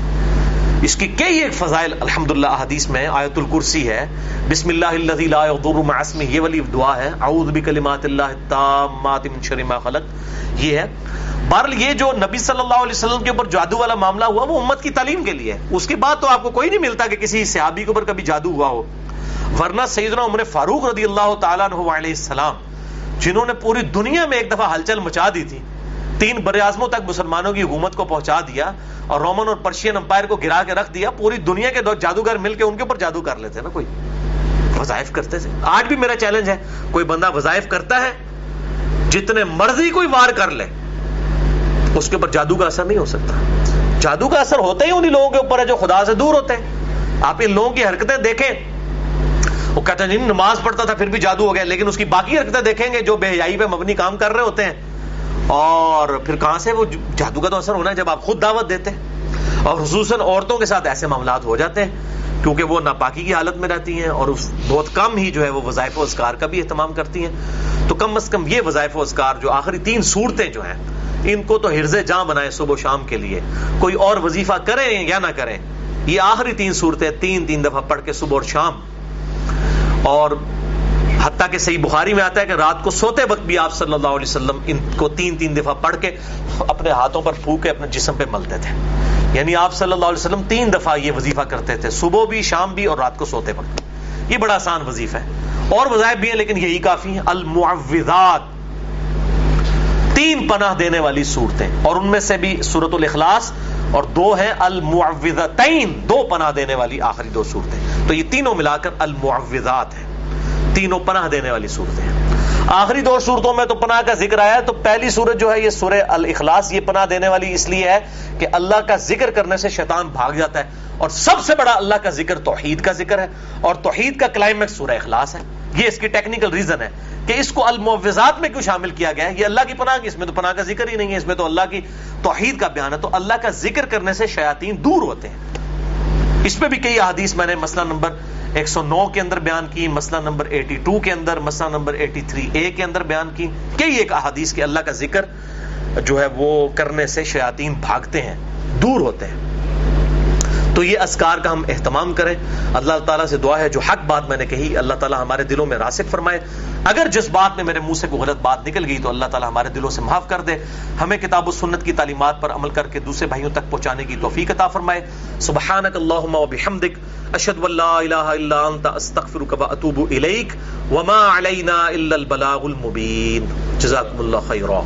اس کی کئی ایک فضائل، الحمدللہ حدیث میں آیت الکرسی ہے۔ بسم اللہ لا یضر مع اسمہ، یہ والی دعا ہے۔ اعوذ بکلمات اللہ التامات من شر ما خلق۔ یہ ہے۔ بہرحال یہ جو نبی صلی اللہ علیہ وسلم کے اوپر جادو والا معاملہ ہوا، وہ امت کی تعلیم کے لیے اس کے بعد تو آپ کو کوئی نہیں ملتا کہ کسی صحابی کے اوپر کبھی جادو ہوا ہو۔ ورنہ سیدنا عمر فاروق رضی اللہ تعالیٰ عنہ علیہ السلام جنہوں نے پوری دنیا میں ایک دفعہ ہلچل مچا دی تھی، تین بر اعظموں تک مسلمانوں کی حکومت کو پہنچا دیا اور رومن اور پرشین امپائر کو گرا کے رکھ دیا، پوری دنیا کے جادوگر مل کے ان کے اوپر جادو کر لیتے نا کوئی۔ وظائف کرتے تھے۔ آج بھی میرا چیلنج ہے، کوئی بندہ وظائف کرتا ہے، جتنے مرضی کوئی وار کر لے، اس کے اوپر جادو کا اثر نہیں ہو سکتا۔ جادو کا اثر ہوتا ہی انہیں لوگوں کے اوپر ہے جو خدا سے دور ہوتے ہیں۔ آپ ان لوگوں کی حرکتیں دیکھیں وہ کہتے ہیں نماز پڑھتا تھا، پھر بھی جادو ہو گیا۔ لیکن اس کی باقی حرکتیں دیکھیں گے، جو بے حیائی پہ مبنی کام کر رہے ہوتے ہیں۔ اور پھر کہاں سے وہ جادو کا تو اثر ہونا ہے، جب آپ خود دعوت دیتے ہیں۔ اور خصوصاً عورتوں کے ساتھ ایسے معاملات ہو جاتے ہیں، کیونکہ وہ ناپاکی کی حالت میں رہتی ہیں اور اس بہت کم ہی جو ہے وہ وظائف و اذکار کا بھی اہتمام کرتی ہیں۔ تو کم از کم یہ وظائف و اذکار، جو آخری تین صورتیں جو ہیں، ان کو تو ہرز جاں بنائے صبح و شام کے لیے۔ کوئی اور وظیفہ کریں یا نہ کریں، یہ آخری تین صورتیں تین تین دفعہ پڑھ کے صبح اور شام اور حتیٰ کہ صحیح بخاری میں آتا ہے کہ رات کو سوتے وقت بھی آپ صلی اللہ علیہ وسلم ان کو تین تین دفعہ پڑھ کے اپنے ہاتھوں پر پھونک کے اپنے جسم پہ ملتے تھے۔ یعنی آپ صلی اللہ علیہ وسلم تین دفعہ یہ وظیفہ کرتے تھے، صبح بھی، شام بھی اور رات کو سوتے وقت۔ یہ بڑا آسان وظیفہ ہے۔ اور وظائف بھی ہیں لیکن یہی کافی ہیں۔ المعوذات۔ تین پناہ دینے والی صورتیں۔ اور ان میں سے بھی سورت الاخلاص اور دو ہیں المعوذتین، دو پناہ دینے والی آخری دو صورتیں۔ تو یہ تینوں ملا کر المعوذات ہیں۔ تینوں پناہ دینے والی صورتیں ہیں۔ آخری دو صورتوں میں تو پناہ کا ذکر آیا ہے، تو پہلی صورت جو ہے یہ سورہ الاخلاص، یہ پناہ دینے والی اس لیے ہے کہ اللہ کا ذکر کرنے سے شیطان بھاگ جاتا ہے۔ اور سب سے بڑا اللہ کا ذکر توحید کا ذکر ہے۔ اور توحید کا کلائمیکس سورہ اخلاص ہے۔ یہ اس کی ٹیکنیکل ریزن ہے کہ اس کو المعوضات میں کیوں شامل کیا گیا ہے؟ یہ اللہ کی پناہ کی، اس میں تو پناہ کا ذکر ہی نہیں ہے، اس میں تو اللہ کی توحید کا بیان ہے۔ تو اللہ کا ذکر کرنے سے شیاطین دور ہوتے ہیں۔ اس پہ بھی کئی احادیث میں نے مسئلہ نمبر ایک سو نو کے اندر بیان کی، مسئلہ نمبر ایٹی ٹو کے اندر، مسئلہ نمبر ایٹی تھری اے کے اندر بیان کی۔ کئی ایک احادیث کے اللہ کا ذکر جو ہے وہ کرنے سے شیاطین بھاگتے ہیں، دور ہوتے ہیں۔ تو یہ اسکار کا ہم اہتمام کریں۔ اللہ تعالیٰ سے دعا ہے جو حق بات میں نے کہی، اللہ تعالیٰ ہمارے دلوں میں راسک فرمائے۔ اگر جس بات میں میرے منہ سے کوئی غلط بات نکل گئی تو اللہ تعالیٰ ہمارے دلوں سے معاف کر دے۔ ہمیں کتاب و سنت کی تعلیمات پر عمل کر کے دوسرے بھائیوں تک پہنچانے کی توفیق عطا فرمائے۔ سبحانک اللہم و بحمدک، اشہد واللہ الہ الا انت، استغفرک و اتوب الیک۔ وما علینا الا البلاغ المبین۔ جزاکم اللہ خیرہ